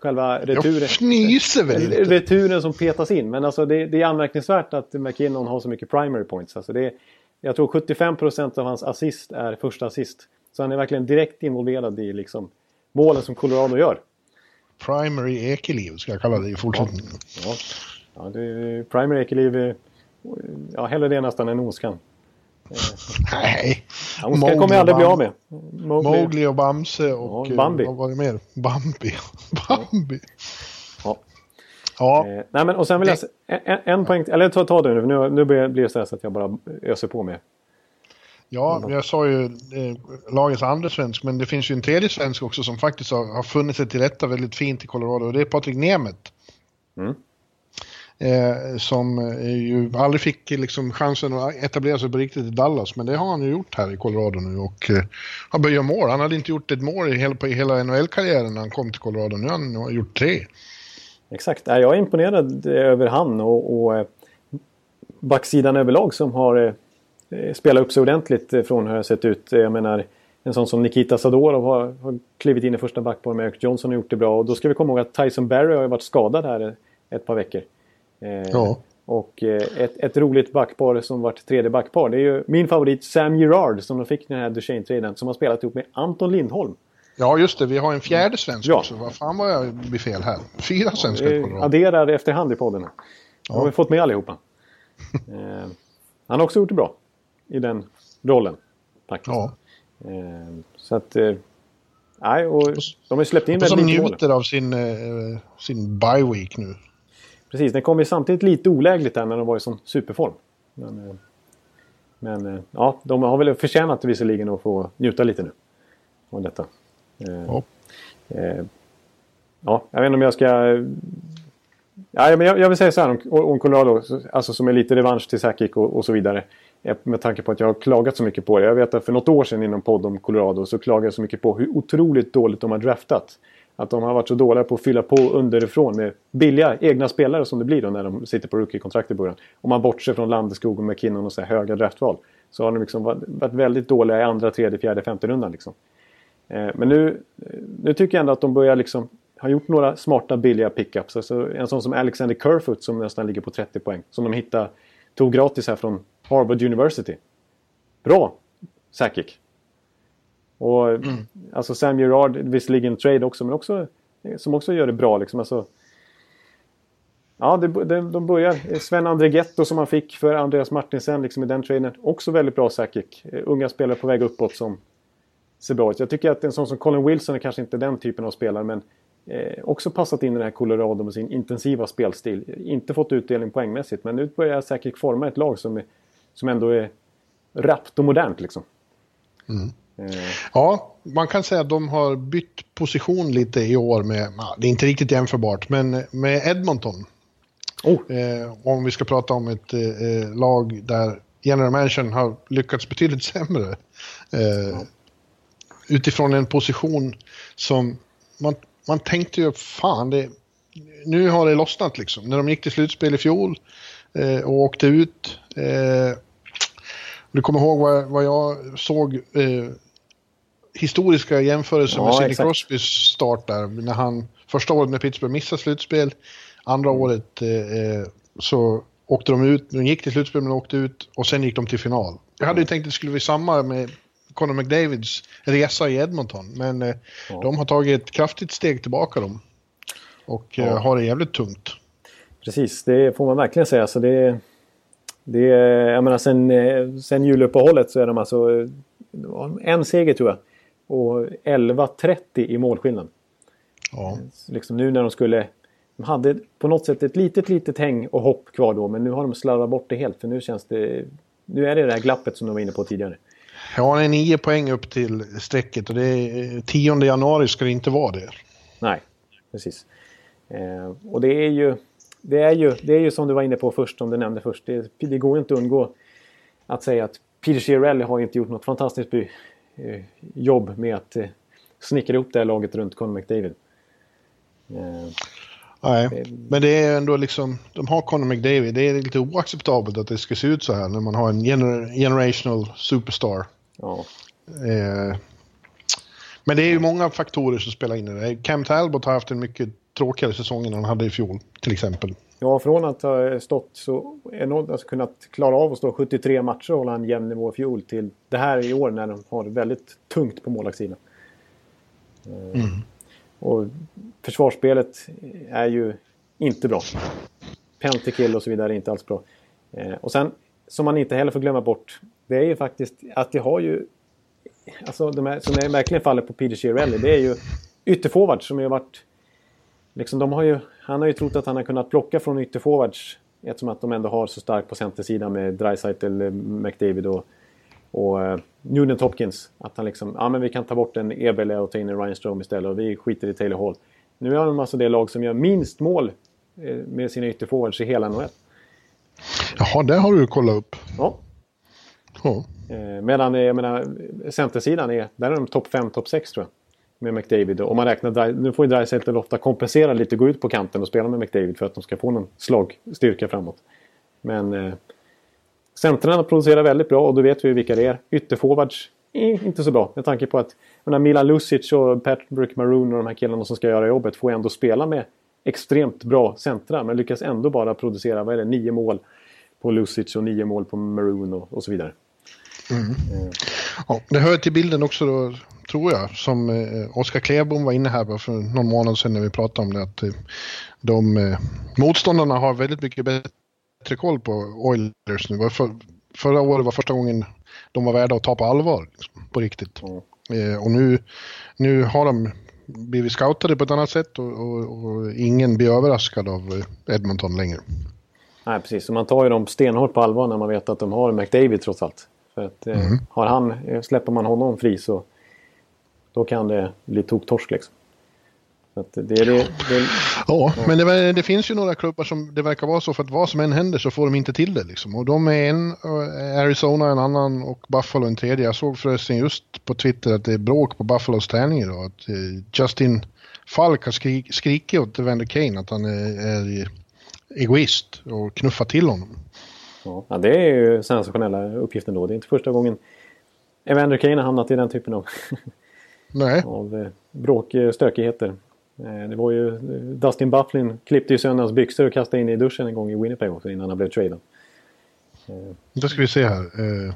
[SPEAKER 2] själva returen.
[SPEAKER 3] jag fnyser väl inte.
[SPEAKER 2] returen som petas in. Men alltså det, det är anmärkningsvärt att McKinnon har så mycket primary points. Alltså det, jag tror 75% av hans assist är första assist. Så han är verkligen direkt involverad i liksom målen som Colorado gör.
[SPEAKER 3] Primary Ekeliv ska jag kalla det i fortsättningen.
[SPEAKER 2] Ja, ja det är primary Ekeliv. Ja, hellre det nästan än Oskan.
[SPEAKER 3] Nej.
[SPEAKER 2] Ja, Oskan kommer jag aldrig bli av med. Mowgli.
[SPEAKER 3] Mowgli och Bamse och...
[SPEAKER 2] Ja, Bambi.
[SPEAKER 3] eh, Vad var det mer? Bambi. Bambi.
[SPEAKER 2] Ja.
[SPEAKER 3] Ja,
[SPEAKER 2] Eh, nej, men och sen vill jag...
[SPEAKER 3] Det-
[SPEAKER 2] se- En, en, poäng... Eller ta, ta du nu. Nu, nu blir det så så att jag bara öser på med.
[SPEAKER 3] ja, jag sa ju eh, lagets andra svensk, men det finns ju en tredje svensk också som faktiskt har, har funnit sig till rätta väldigt fint i Colorado och det är Patrik Nemeth.
[SPEAKER 2] Mm.
[SPEAKER 3] Eh, som eh, ju aldrig fick liksom, chansen att etablera sig på riktigt i Dallas. Men det har han ju gjort här i Colorado nu och eh, har börjat göra mål. Han hade inte gjort ett mål i hela, på hela NHL-karriären när han kom till Colorado. Nu har han gjort tre.
[SPEAKER 2] Exakt. Jag är imponerad eh, över han och, och eh, backsidan överlag som har eh, spelat upp sig ordentligt från hur det sett ut. Jag menar en sån som Nikita Sadorov har, har klivit in i första backpar med Eric Johnson och gjort det bra. Och då ska vi komma ihåg att Tyson Barry har varit skadad här ett par veckor.
[SPEAKER 3] Eh, ja.
[SPEAKER 2] Och eh, ett, ett roligt backpar som varit tredje backpar. Det är ju min favorit Sam Gerard som de fick den här Duchene-traden. Som har spelat ihop med Anton Lindholm.
[SPEAKER 3] Ja just det, vi har en fjärde svensk ja. också. Vad fan var jag vid fel här? Fyra svenskar
[SPEAKER 2] på rad. Adderar efterhand i podden. Ja. har vi fått med allihopa. eh, han har också gjort det bra. I den rollen. Faktiskt. Ja. Eh, så att... Eh, nej, och de har släppt in
[SPEAKER 3] väldigt mycket mål. Som njuter av sin, eh, sin bye week nu.
[SPEAKER 2] Precis, den kom ju samtidigt lite olägligt där när de var i sån superform. Men, eh, men eh, ja, de har väl förtjänat visserligen att få njuta lite nu. Av detta. Eh, ja. ja, jag vet inte om jag ska... Ja, men jag, jag vill säga så här om, om Colorado, alltså som är lite revansch till Sakic och, och, så vidare. Med tanke på att jag har klagat så mycket på det. Jag vet att för något år sedan inom podd om Colorado så klagade jag så mycket på hur otroligt dåligt de har draftat. Att de har varit så dåliga på att fylla på underifrån med billiga egna spelare som det blir då när de sitter på rookie-kontrakt i början. Om man bortser från Landeskog och McKinnon och så höga draftval. Så har de liksom varit väldigt dåliga i andra, tredje, fjärde, femte rundan. Liksom. Eh, men nu, nu tycker jag ändå att de börjar liksom ha gjort några smarta billiga pickups. Alltså en sån som Alexander Kerfoot som nästan ligger på 30 poäng. Som de hittade, tog gratis här från Harvard University. Bra Sakic. Och mm. alltså Sam Gerard, visserligen trade också, men också som också gör det bra liksom. Alltså, ja, det, det, de börjar. Sven Andregetto som man fick för Andreas Martinsen liksom i den traden. Också väldigt bra säkert. Unga spelare på väg uppåt som ser bra ut. Jag tycker att en sån som Colin Wilson är kanske inte den typen av spelare, men eh, också passat in i det här Colorado med sin intensiva spelstil. Inte fått utdelning poängmässigt, men nu börjar jag säkert forma ett lag som, är, som ändå är rappt och modernt liksom.
[SPEAKER 3] Mm. Eh. Ja, man kan säga att de har bytt position lite i år med, det är inte riktigt jämförbart, men med Edmonton. Oh. Eh, om vi ska prata om ett eh, lag där general managern har lyckats betydligt sämre. Oh. Utifrån en position som man, man tänkte ju, fan, det, nu har det lossnat liksom. När de gick till slutspel i fjol eh, och åkte ut. Eh, du kommer ihåg vad, vad jag såg eh, historiska jämförelser ja, med Sidney Crosbys start där. När han första året med Pittsburgh missade slutspel. Andra mm. året eh, så åkte de ut, de gick till slutspel men åkte ut och sen gick de till final. Jag hade ju tänkt att det skulle bli samma med Conor McDavids resa i Edmonton. Men eh, ja. de har tagit ett kraftigt steg tillbaka dem. Och eh, ja. har det jävligt tungt.
[SPEAKER 2] Precis, det får man verkligen säga. Så det, det, jag menar sen, eh, sen juluppehållet så är de alltså en seger tror jag och 11.30 i målskillnad. Ja. Liksom nu när de skulle... De hade på något sätt ett litet, litet häng och hopp kvar då, men nu har de slarvat bort det helt. För nu känns det... Nu är det det här glappet som de var inne på tidigare.
[SPEAKER 3] Ja, det är nio poäng upp till strecket och det är 10 januari ska det inte vara det.
[SPEAKER 2] Nej, precis. Eh, och det är ju... Det är, ju, det är ju som du var inne på först, som du nämnde först. Det, det går ju inte att undgå att säga att Peter Chiarelli har inte gjort något fantastiskt by, Eh, jobb med att eh, snickra ihop det här laget runt Conor McDavid.
[SPEAKER 3] Eh, Nej, men det är ändå liksom, de har Conor McDavid, det är lite oacceptabelt att det ska se ut så här när man har en gener generational superstar. Ja. Eh, men det är ju många faktorer som spelar in i det. Cam Talbot har haft en mycket tråkigare säsong än han hade i fjol, till exempel.
[SPEAKER 2] Ja, från att ha stått så enormt, alltså kunnat klara av att stå 73 matcher och hålla en jämn nivå i fjol till det här i år när de har väldigt tungt på målvaktssidan. Eh, mm. Och försvarsspelet är ju inte bra. Pentakill och så vidare är inte alls bra. Eh, och sen, som man inte heller får glömma bort, det är ju faktiskt att det har ju... Alltså de här, som är verkligen faller på Peter Chiarelli, det är ju ytterforwards som har varit... Liksom de har ju han har ju trott att han har kunnat plocka från ytterforwards eftersom att de ändå har så starkt på centersidan med Dreisaitl, McDavid och, och uh, Nugent Hopkins. Att han liksom, ja men vi kan ta bort en Ebele och ta in en Ryan Strome istället och vi skiter i Taylor Hall. Nu har de alltså det lag som gör minst mål eh, med sina ytterforwards i hela NHL.
[SPEAKER 3] Jaha, det har du kollat upp.
[SPEAKER 2] Ja.
[SPEAKER 3] Ja.
[SPEAKER 2] Eh, medan jag menar, centersidan är, där är de topp 5, topp 6 tror jag. Med McDavid. Och om man räknar, nu får ju Dreisaitl ofta kompensera lite, gå ut på kanten och spela med McDavid för att de ska få någon slagstyrka framåt. Men eh, centrarna producerar väldigt bra och då vet vi vilka det är. Ytterforwards, eh, inte så bra. Med tanke på att menar, Milan Lucic och Patrick Maroon och de här killarna som ska göra jobbet får ändå spela med extremt bra centra. Men lyckas ändå bara producera, vad är det, nio mål på Lucic och nio mål på Maroon och, och så vidare.
[SPEAKER 3] Ja, det hör till bilden också då, tror jag, som eh, Oskar Klebom var inne här bara för någon månad sedan när vi pratade om det, att eh, de eh, motståndarna har väldigt mycket bättre koll på Oilers nu. För, förra året var första gången de var värda att ta på allvar, liksom, på riktigt. Eh, och nu, nu har de blivit scoutade på ett annat sätt och, och, och ingen blir överraskad av Edmonton längre.
[SPEAKER 2] Nej, precis. Så man tar ju dem stenhårt på allvar när man vet att de har McDavid trots allt. För att eh, har han, eh, släpper man honom fri så då kan det bli toktorsk liksom. Det, det, det,
[SPEAKER 3] Ja, men det, finns ju några klubbar som det verkar vara så för att vad som än händer så får de inte till det liksom. Och de är en, eh, Arizona en annan och Buffalo en tredje. Jag såg förresten just på Twitter att det är bråk på Buffalos träning idag. Att Justin Falk har skrik, skrikit åt Evander Kane att han är, är egoist och knuffat till honom.
[SPEAKER 2] Ja, det är ju sensationella uppgifter då. Det är inte första gången Evander Kane har hamnat i den typen av,
[SPEAKER 3] Nej,
[SPEAKER 2] av eh, bråk, eh, stökigheter. Eh, det var ju Dustin Bufflin klippte ju sönder hans byxor och kastade in i duschen en gång i Winnipeg också innan han blev tradad.
[SPEAKER 3] då ska vi se här. Eh,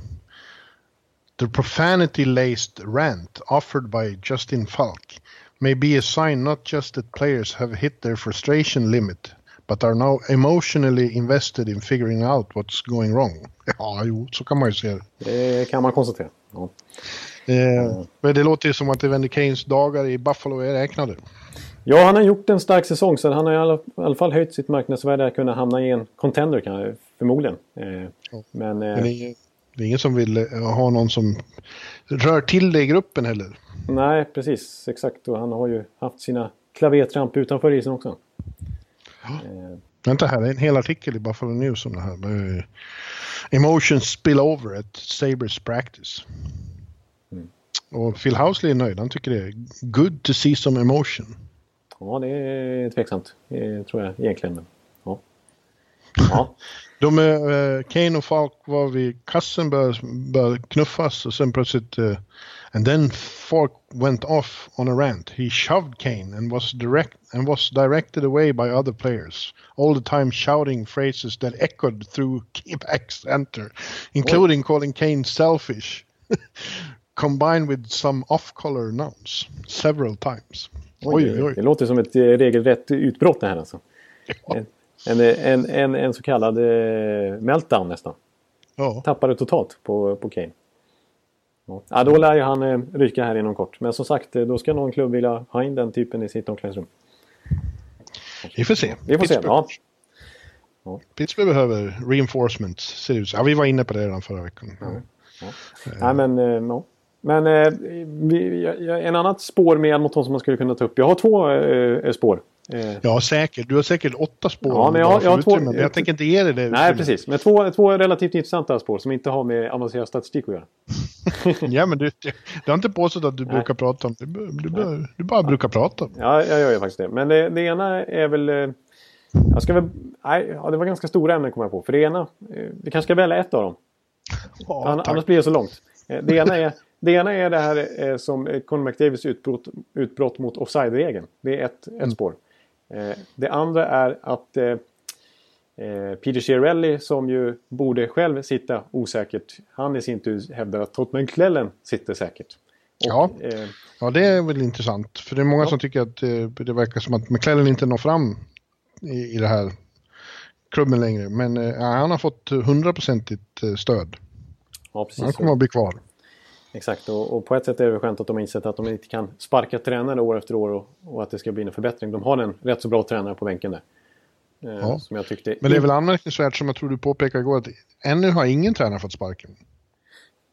[SPEAKER 3] the profanity-laced rant offered by Justin Falk may be a sign not just that players have hit their frustration limit but are now emotionally invested in figuring out what's going wrong. Ja, jo, så kan man ju se det.
[SPEAKER 2] Det kan man konstatera. Ja.
[SPEAKER 3] Eh, Men det låter ju som att Evander Kanes dagar i Buffalo är räknade.
[SPEAKER 2] Ja, han har gjort en stark säsong så han har i alla, i alla fall höjt sitt marknadsvärde att kunna hamna i en contender kan förmodligen. Eh,
[SPEAKER 3] Ja.
[SPEAKER 2] men eh,
[SPEAKER 3] Men det är, ingen, det är ingen som vill eh, ha någon som rör till det i gruppen heller.
[SPEAKER 2] nej, precis. Exakt. Och han har ju haft sina klavertramp utanför isen också. Eh,
[SPEAKER 3] Vänta här, det är en hel artikel i Buffalo News om det här. Emotions spill over at Sabres practice. Och Phil Housley är nöjd. Han tycker det är good to see some emotion.
[SPEAKER 2] ja, det är tveksamt. Det tror jag egentligen. Ja. Ja.
[SPEAKER 3] De är, eh, Kane och Falk var vid kassen började, började knuffas och sen plötsligt eh, and then Falk went off on a rant. He shoved Kane and was direct and was directed away by other players, all the time shouting phrases that echoed through Quebec Center, including calling Kane selfish, combined with some off-color nouns several times. Oj, oj,
[SPEAKER 2] Det
[SPEAKER 3] oj.
[SPEAKER 2] låter som ett eh, regelrätt utbrott det här alltså.
[SPEAKER 3] Ja.
[SPEAKER 2] En, en, en, en så kallad eh, meltdown nästan.
[SPEAKER 3] Ja.
[SPEAKER 2] Tappade totalt på, på Kane. Ja. Ja, då lär ju han eh, ryka här inom kort. Men som sagt, eh, då ska någon klubb vilja ha in den typen i sitt omklädningsrum.
[SPEAKER 3] Vi får se.
[SPEAKER 2] Vi får se.
[SPEAKER 3] Pittsburgh.
[SPEAKER 2] Ja.
[SPEAKER 3] Pittsburgh behöver reinforcements, ser det ut. Ja, vi var inne på det redan förra veckan.
[SPEAKER 2] Nej, men, eh, ja. men eh, vi, jag, jag, en annat spår med Edmonton som man skulle kunna ta upp. Jag har två eh, spår. Eh,
[SPEAKER 3] Ja, säkert. Du har säkert åtta spår.
[SPEAKER 2] Ja, men jag jag har två-
[SPEAKER 3] jag tänker inte ge dig det.
[SPEAKER 2] nej,
[SPEAKER 3] utrymmet.
[SPEAKER 2] precis. Men två, två relativt intressanta spår som inte har med avancerad statistik att göra.
[SPEAKER 3] Ja, men du, du har inte påstått att du brukar prata om det. Du, du, du, du bara brukar prata.
[SPEAKER 2] Ja, jag gör ju faktiskt det. Men det, det ena är väl... eh, Jag ska väl... Nej, ja, det var ganska stora ämnen kommer jag på. För det ena... eh, Vi kanske ska välja ett av dem.
[SPEAKER 3] Ja, tack.
[SPEAKER 2] annars blir det så långt. Det ena är det, ena är det här som Conor McDavids utbrott, utbrott mot offside-regeln. Det är ett, ett spår. Eh, Det andra är att eh, eh, Peter Chiarelli som ju borde själv sitta osäkert. Han i sin tur hävdar att Todd McClellan sitter säkert. Och,
[SPEAKER 3] Ja.
[SPEAKER 2] eh,
[SPEAKER 3] Ja, det är väl intressant. För det är många som tycker att det verkar som att McClellan inte når fram i, i det här klubben längre. Men eh, ja, han har fått hundraprocentigt stöd.
[SPEAKER 2] ja,
[SPEAKER 3] Han
[SPEAKER 2] precis.
[SPEAKER 3] kommer att bli kvar.
[SPEAKER 2] Exakt, och, och på ett sätt är det skönt att de har insett att de inte kan sparka tränare år efter år och, och att det ska bli en förbättring. De har en rätt så bra tränare på bänken där. Eh,
[SPEAKER 3] Ja.
[SPEAKER 2] Som jag tyckte...
[SPEAKER 3] Men det är väl anmärkningsvärt som jag tror du påpekade igår att ännu har ingen tränare fått sparken.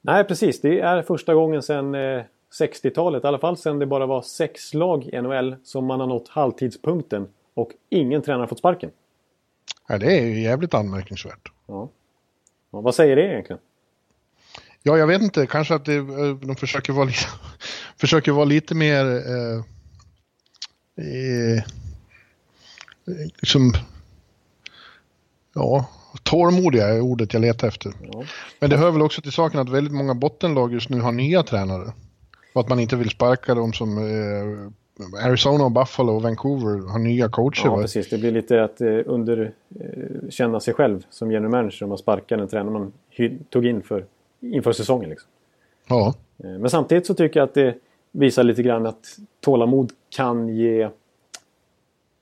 [SPEAKER 2] Nej, precis. Det är första gången sedan eh, 60-talet, i alla fall sedan det bara var sex lag i NHL som man har nått halvtidspunkten och ingen tränare fått sparken.
[SPEAKER 3] Ja, det är ju jävligt anmärkningsvärt.
[SPEAKER 2] Ja. ja vad säger det egentligen?
[SPEAKER 3] Ja, jag vet inte. Kanske att det, eh, de försöker vara lite, försöker vara lite mer... Eh, eh, liksom... Ja, tålmodiga är ordet jag letar efter. Ja. Men det hör väl också till saken att väldigt många bottenlag just nu har nya tränare. Och att man inte vill sparka dem som eh, Arizona, Buffalo och Vancouver har nya coacher.
[SPEAKER 2] Ja, precis. Det blir lite att eh, underkänna eh, sig själv som general manager om man sparkar en tränare man tog in för, inför säsongen. Liksom.
[SPEAKER 3] Ja.
[SPEAKER 2] Eh, men samtidigt så tycker jag att det visar lite grann att tålamod kan ge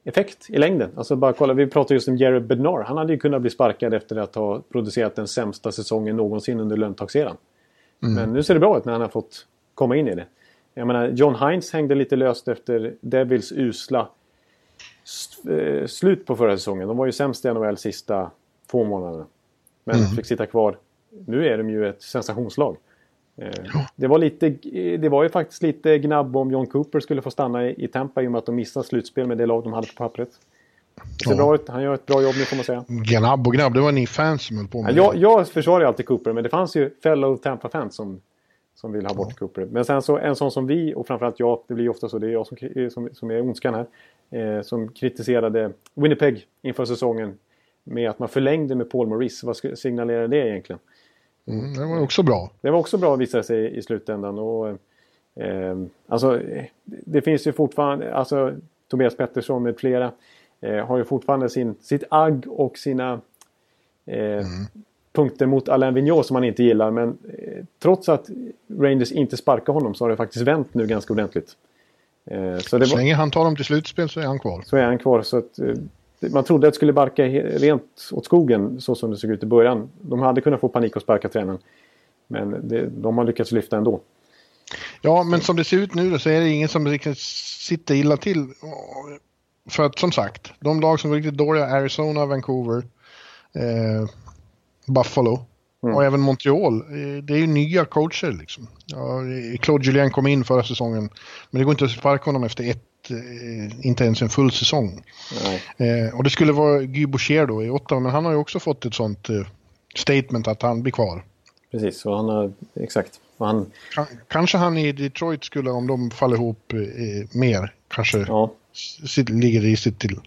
[SPEAKER 2] effekt i längden. Alltså bara kolla, vi pratade just om Jared Bednar. Han hade ju kunnat bli sparkad efter att ha producerat den sämsta säsongen någonsin under löntagseran. Mm. Men nu ser det bra ut när han har fått komma in i det. Jag menar, John Hines hängde lite löst efter Devils usla eh, slut på förra säsongen. De var ju sämst i NHL sista två månaderna. Men mm. fick sitta kvar. Nu är de ju ett sensationslag. Eh, det var, lite, det var ju faktiskt lite gnabb om John Cooper skulle få stanna i Tampa i och med att de missade slutspel med det lag de hade på pappret. Det ser ja. bra ut. Han gör ett bra jobb nu får man säga.
[SPEAKER 3] Gnabb och gnabb, det var ni fans som höll på med
[SPEAKER 2] ja, jag, jag försvarar ju alltid Cooper, men det fanns ju fellow Tampa-fans som, som vill ha bort ja. Cooper. Men sen så en sån som vi, och framförallt jag, det blir ofta så, det är jag som, som, som är ondskan här, eh, som kritiserade Winnipeg inför säsongen med att man förlängde med Paul Maurice. Vad signalerar det egentligen?
[SPEAKER 3] Mm, det var också bra.
[SPEAKER 2] Det var också bra visade sig i slutändan. Och, eh, alltså, det finns ju fortfarande, alltså Tobias Pettersson med flera eh, har ju fortfarande sin, sitt agg och sina eh, mm. punkter mot Alain Vigneault som man inte gillar. Men eh, trots att Rangers inte sparkar honom så har det faktiskt vänt nu ganska ordentligt.
[SPEAKER 3] Eh, så, det så länge han tar dem till slutspel så är han kvar.
[SPEAKER 2] Så är han kvar. Så att, eh, man trodde att det skulle barka rent åt skogen så som det såg ut i början. De hade kunnat få panik och sparka tränaren. Men det, de har lyckats lyfta ändå.
[SPEAKER 3] Ja, men som det ser ut nu då, så är det ingen som riktigt sitter illa till. För att som sagt, de lag som går riktigt dåliga, Arizona, Vancouver, eh, Buffalo mm. och även Montreal. Eh, det är ju nya coacher liksom. Ja, Claude Julien kom in förra säsongen, men det går inte att sparka honom efter ett inte ens en full säsong. Eh, och det skulle vara Guy Boucher då i Ottawa, men han har ju också fått ett sånt eh, statement att han blir kvar.
[SPEAKER 2] Precis, och han har, exakt. Han...
[SPEAKER 3] Kanske han i Detroit skulle, om de faller ihop eh, mer, kanske ja. ligger risigt till.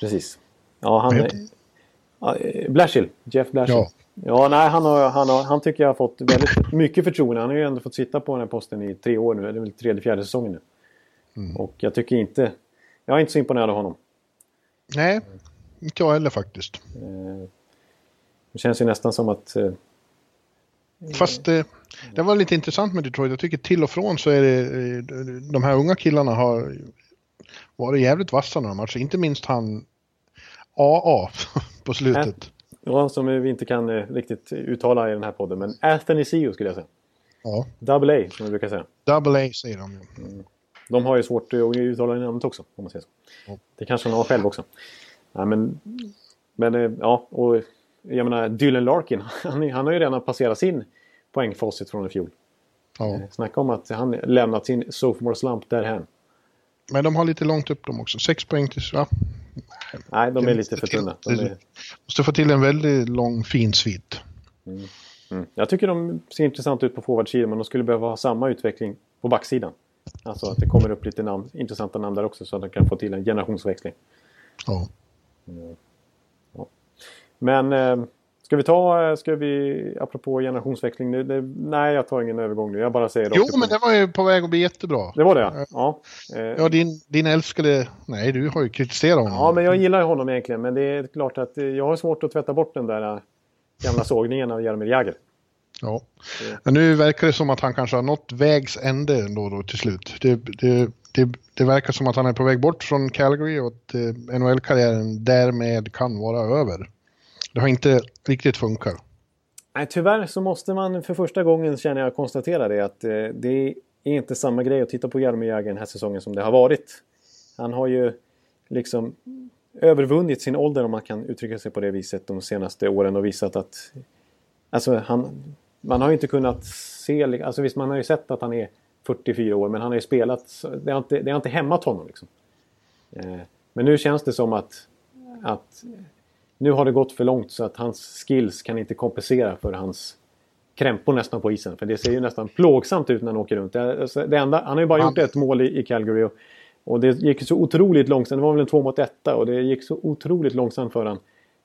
[SPEAKER 2] Precis. Ja, han... Är... Eh, Blashill, Jeff Blashill. Ja. Ja, nej, han, har, han, har, han tycker jag har fått väldigt mycket förtroende. Han har ju ändå fått sitta på den här posten i tre år nu. Det är väl tredje, fjärde säsongen nu. Mm. Och jag tycker inte... Jag är inte så imponerad av honom.
[SPEAKER 3] Nej, inte jag heller faktiskt.
[SPEAKER 2] Eh, det känns ju nästan som att... Eh,
[SPEAKER 3] Fast det, det var lite intressant med Detroit. Jag tycker till och från så är det... Eh, de här unga killarna har varit jävligt vassa några matcher. Inte minst han AA på slutet.
[SPEAKER 2] Ja, som vi inte kan riktigt uttala i den här podden. Men Athanasio skulle jag säga.
[SPEAKER 3] Ja.
[SPEAKER 2] Double A som vi brukar säga.
[SPEAKER 3] Double A säger de ju.
[SPEAKER 2] Mm. De har ju svårt att uttala namnet också, om man säger så. Mm. Det kanske de har själv också. Ja, men, men eh, ja, och jag menar Dylan Larkin, han, han har ju redan passerat sin poängfacit från i fjol. Ja. Eh, snacka om att han lämnat sin sophomore slump därhän.
[SPEAKER 3] Men de har lite långt upp dem också. Sex poäng till... Ja.
[SPEAKER 2] Nej, de är lite för tunna. De är...
[SPEAKER 3] Måste få till en väldigt lång fin svit.
[SPEAKER 2] Mm. Mm. Jag tycker de ser intressant ut på forwardsidan men de skulle behöva ha samma utveckling på backsidan. Alltså att det kommer upp lite namn, intressanta namn där också så att de kan få till en generationsväxling.
[SPEAKER 3] Ja.
[SPEAKER 2] Mm. ja. Men eh, ska vi ta, eh, ska vi, apropå generationsväxling nu, det, nej jag tar ingen övergång nu, jag bara säger
[SPEAKER 3] Jo men det var ju på väg att bli jättebra.
[SPEAKER 2] Det var det ja.
[SPEAKER 3] Eh, ja, din, din älskade, nej du har ju kritiserat honom.
[SPEAKER 2] Ja men jag gillar honom egentligen men det är klart att jag har svårt att tvätta bort den där gamla sågningen av Jaromir Jagr.
[SPEAKER 3] Ja, men nu verkar det som att han kanske har nått vägs ände ändå då till slut. Det, det, det, det verkar som att han är på väg bort från Calgary och att eh, NHL-karriären därmed kan vara över. Det har inte riktigt funkat.
[SPEAKER 2] Nej, tyvärr så måste man för första gången känner jag konstatera det att eh, det är inte samma grej att titta på Jaromir Jagr den här säsongen som det har varit. Han har ju liksom övervunnit sin ålder om man kan uttrycka sig på det viset de senaste åren och visat att Alltså han, man har ju inte kunnat se, alltså visst man har ju sett att han är 44 år men han har ju spelat, det har inte, det har inte hämmat honom liksom. Eh, Men nu känns det som att, att nu har det gått för långt så att hans skills kan inte kompensera för hans krämpor nästan på isen. För det ser ju nästan plågsamt ut när han åker runt. Det, alltså, det enda, han har ju bara gjort ett mål i, i Calgary. Och, och, det gick så otroligt långsamt. Det var väl en två mot etta och det gick så otroligt långsamt för honom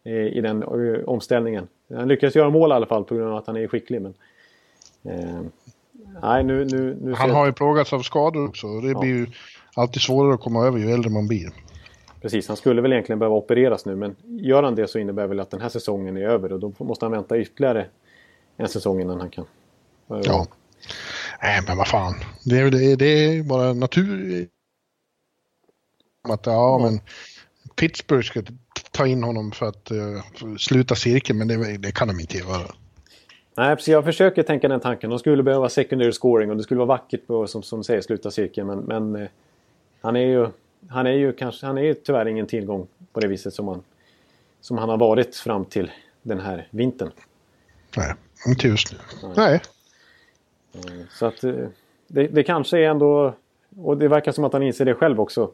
[SPEAKER 2] i den eh, omställningen. Han lyckades göra mål i alla fall på grund av att han är skicklig. Men, eh, nej, nu, nu, nu
[SPEAKER 3] han har ju plågats av skador också. Det ja. blir ju alltid svårare att komma över ju äldre man blir.
[SPEAKER 2] Precis, han skulle väl egentligen behöva opereras nu men gör han det så innebär väl att den här säsongen är över och då måste han vänta ytterligare en säsong innan han kan.
[SPEAKER 3] Ja. Nej men vad fan. Det är, det, det är bara natur. Att, ja, men Pittsburgh ska ta in honom för att uh, sluta cirkeln men det, det, kan de inte göra.
[SPEAKER 2] Nej, precis. Jag försöker tänka den tanken. De skulle behöva secondary scoring och det skulle vara vackert på, som, som säger, sluta cirkeln. Men, men uh, han är ju han är ju kanske, han är ju tyvärr ingen tillgång på det viset som han, som han har varit fram till den här vintern.
[SPEAKER 3] Nej, inte just nu. Nej. Nej.
[SPEAKER 2] Eh, så att det, det kanske är ändå, och det verkar som att han inser det själv också.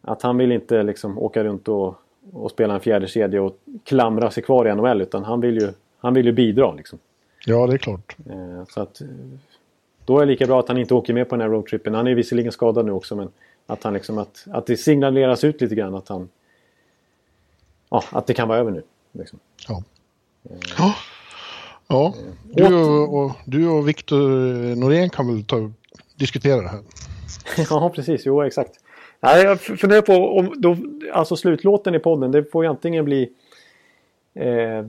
[SPEAKER 2] Att han vill inte liksom åka runt och, och spela en fjärde kedja och klamra sig kvar i NHL utan han vill ju, han vill ju bidra liksom.
[SPEAKER 3] Ja, det är klart.
[SPEAKER 2] Eh, så att då är det lika bra att han inte åker med på den här roadtrippen. Han är visserligen skadad nu också men att, han liksom, att, att det signaleras ut lite grann att han... Ja, att det kan vara över nu. Liksom.
[SPEAKER 3] Ja. Ja. ja. Du och, och, du och Viktor Norén kan väl ta, diskutera det här?
[SPEAKER 2] ja, precis. Jo, exakt. Ja, jag funderar på om då, alltså slutlåten i podden, det får ju antingen bli eh,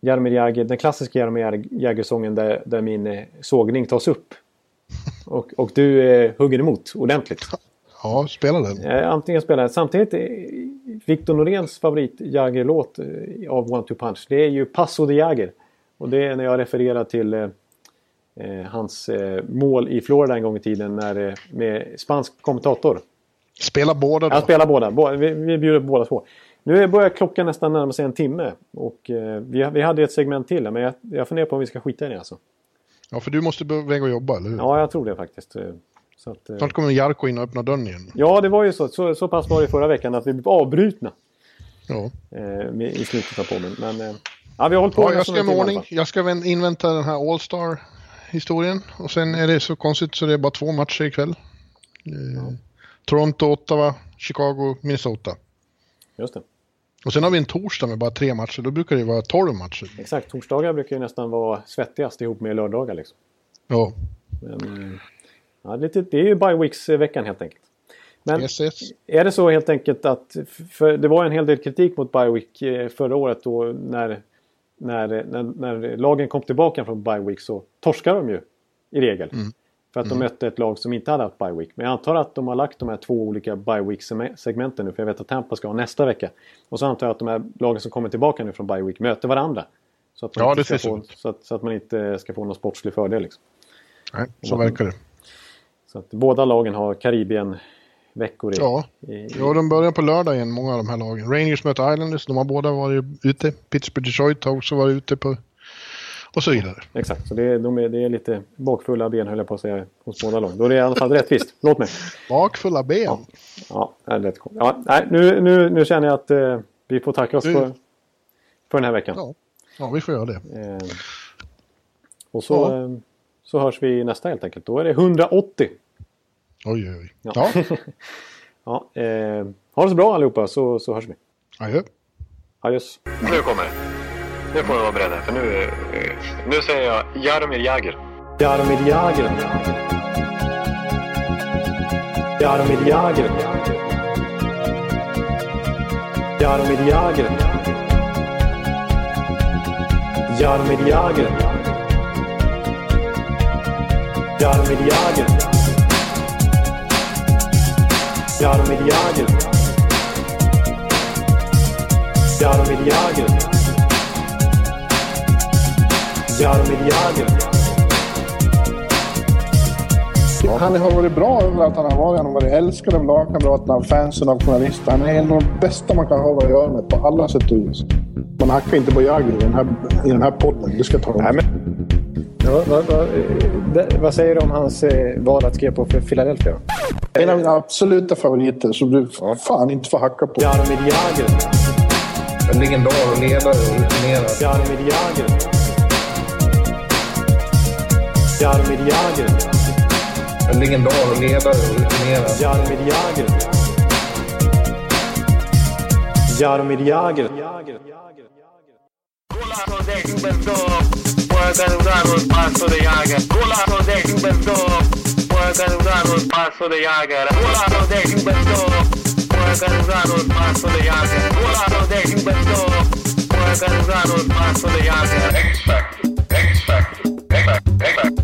[SPEAKER 2] Jaromir Jagr, den klassiska Jaromir Jagr-sången där, där min eh, sågning tas upp. Och, och du eh, hugger emot ordentligt.
[SPEAKER 3] Ja, spela den.
[SPEAKER 2] Eh, antingen spela den. Samtidigt, eh, Victor Noréns favorit Jagger-låt eh, av One Two Punch, det är ju Passo de Jagger. Och det är när jag refererar till hans mål i Florida en gång i tiden när, med spansk kommentator.
[SPEAKER 3] Spela båda då?
[SPEAKER 2] Ja, spela båda. Vi, vi bjuder på båda två. Nu börjar klockan nästan närma sig en timme. Och eh, vi, vi hade ett segment till men jag, jag funderar på om vi ska skita i det alltså.
[SPEAKER 3] Ja, för du måste iväg och jobba, eller hur?
[SPEAKER 2] Ja, jag tror det faktiskt.
[SPEAKER 3] Så att, eh, Snart kommer Jarko in och öppnar dörren igen.
[SPEAKER 2] Ja, det var ju så. Så, så pass var det förra veckan att vi blev avbrutna.
[SPEAKER 3] Ja.
[SPEAKER 2] Eh, I slutet av podden. Men eh, ja, vi har hållit på.
[SPEAKER 3] Ja, jag ska med ordning. Jag ska invänta den här All-Star historien. Och sen är det så konstigt så det är bara två matcher ikväll. Eh, ja. Toronto, Ottawa, Chicago, Minnesota.
[SPEAKER 2] Just det.
[SPEAKER 3] Och sen har vi en torsdag med bara tre matcher. Då brukar det vara tolv matcher.
[SPEAKER 2] Exakt, torsdagar brukar ju nästan vara svettigast ihop med lördagar. Liksom.
[SPEAKER 3] Ja.
[SPEAKER 2] Men, Ja, det, det är ju bye weeks-veckan helt enkelt. Men yes, yes. är det så helt enkelt att, för det var en hel del kritik mot bye week eh, förra året då när, när, när, när lagen kom tillbaka från bye week så torskade de ju i regel. Mm. För att de mm. mötte ett lag som inte hade haft bye week. Men jag antar att de har lagt de här två olika bye week-segmenten nu. För jag vet att Tampa ska ha nästa vecka. Och så antar jag att de här lagen som kommer tillbaka nu från bye week möter varandra. Så att, ja, det få, så, att, så att man inte ska få någon sportslig fördel. Liksom.
[SPEAKER 3] Nej, så verkar det.
[SPEAKER 2] Så att båda lagen har Karibien-veckor.
[SPEAKER 3] I, ja. I, ja, de börjar på lördag igen, många av de här lagen. Rangers möter Islanders, de har båda varit ute. Pittsburgh Detroit har också varit ute på... Och så vidare.
[SPEAKER 2] Exakt, så det är, de är, det är lite bakfulla ben höll jag på att säga hos båda lagen. Då är det i alla fall rättvist. Låt mig.
[SPEAKER 3] Bakfulla ben?
[SPEAKER 2] Ja, ja det är rätt. Ja, nej, nu, nu, nu känner jag att eh, vi får tacka oss du... för, för den här veckan.
[SPEAKER 3] Ja, ja vi får göra det.
[SPEAKER 2] Eh, och så, ja. eh, så hörs vi nästa helt enkelt. Då är det 180.
[SPEAKER 3] Oj, oj, oj.
[SPEAKER 2] Ja. ja. eh, ha det så bra allihopa så, så hörs vi.
[SPEAKER 3] Adjö.
[SPEAKER 2] Adjöss.
[SPEAKER 1] Nu kommer det. Nu får ni vara beredda för nu, eh, nu säger jag Jaromir Jagr.
[SPEAKER 2] Jaromir Jagr. Jaromir Jagr. Jaromir Jagr. Jaromir Jagr. Jaromir Jagr. Jaromir Jagr. Jaromir Jagr. Jaromir Jagr.
[SPEAKER 3] Han har varit bra överallt han har varit. Han har varit älskad av lagkamraterna, av fansen, av journalisterna. Han är en av de bästa man kan ha att göra med på alla sätt och vis. Man hackar inte på Jagr i, den här, i den här podden. Det ska ta
[SPEAKER 2] Nej, men... ja, vad, vad, vad, säger du om hans eh, val att skriva på för Philadelphia?
[SPEAKER 5] En av mina absoluta favoriter som du ja. fan inte får hacka på.
[SPEAKER 2] Jaromir Jagr.
[SPEAKER 5] En legendar och ledare och rutinerad.
[SPEAKER 2] Jaromir Jagr. Jaromir Jagr.
[SPEAKER 5] En legendar och ledare.
[SPEAKER 2] Jaromir Jagr. Jaromir Jagr.
[SPEAKER 6] X-Factor, X-Factor, X-Factor, X-Factor.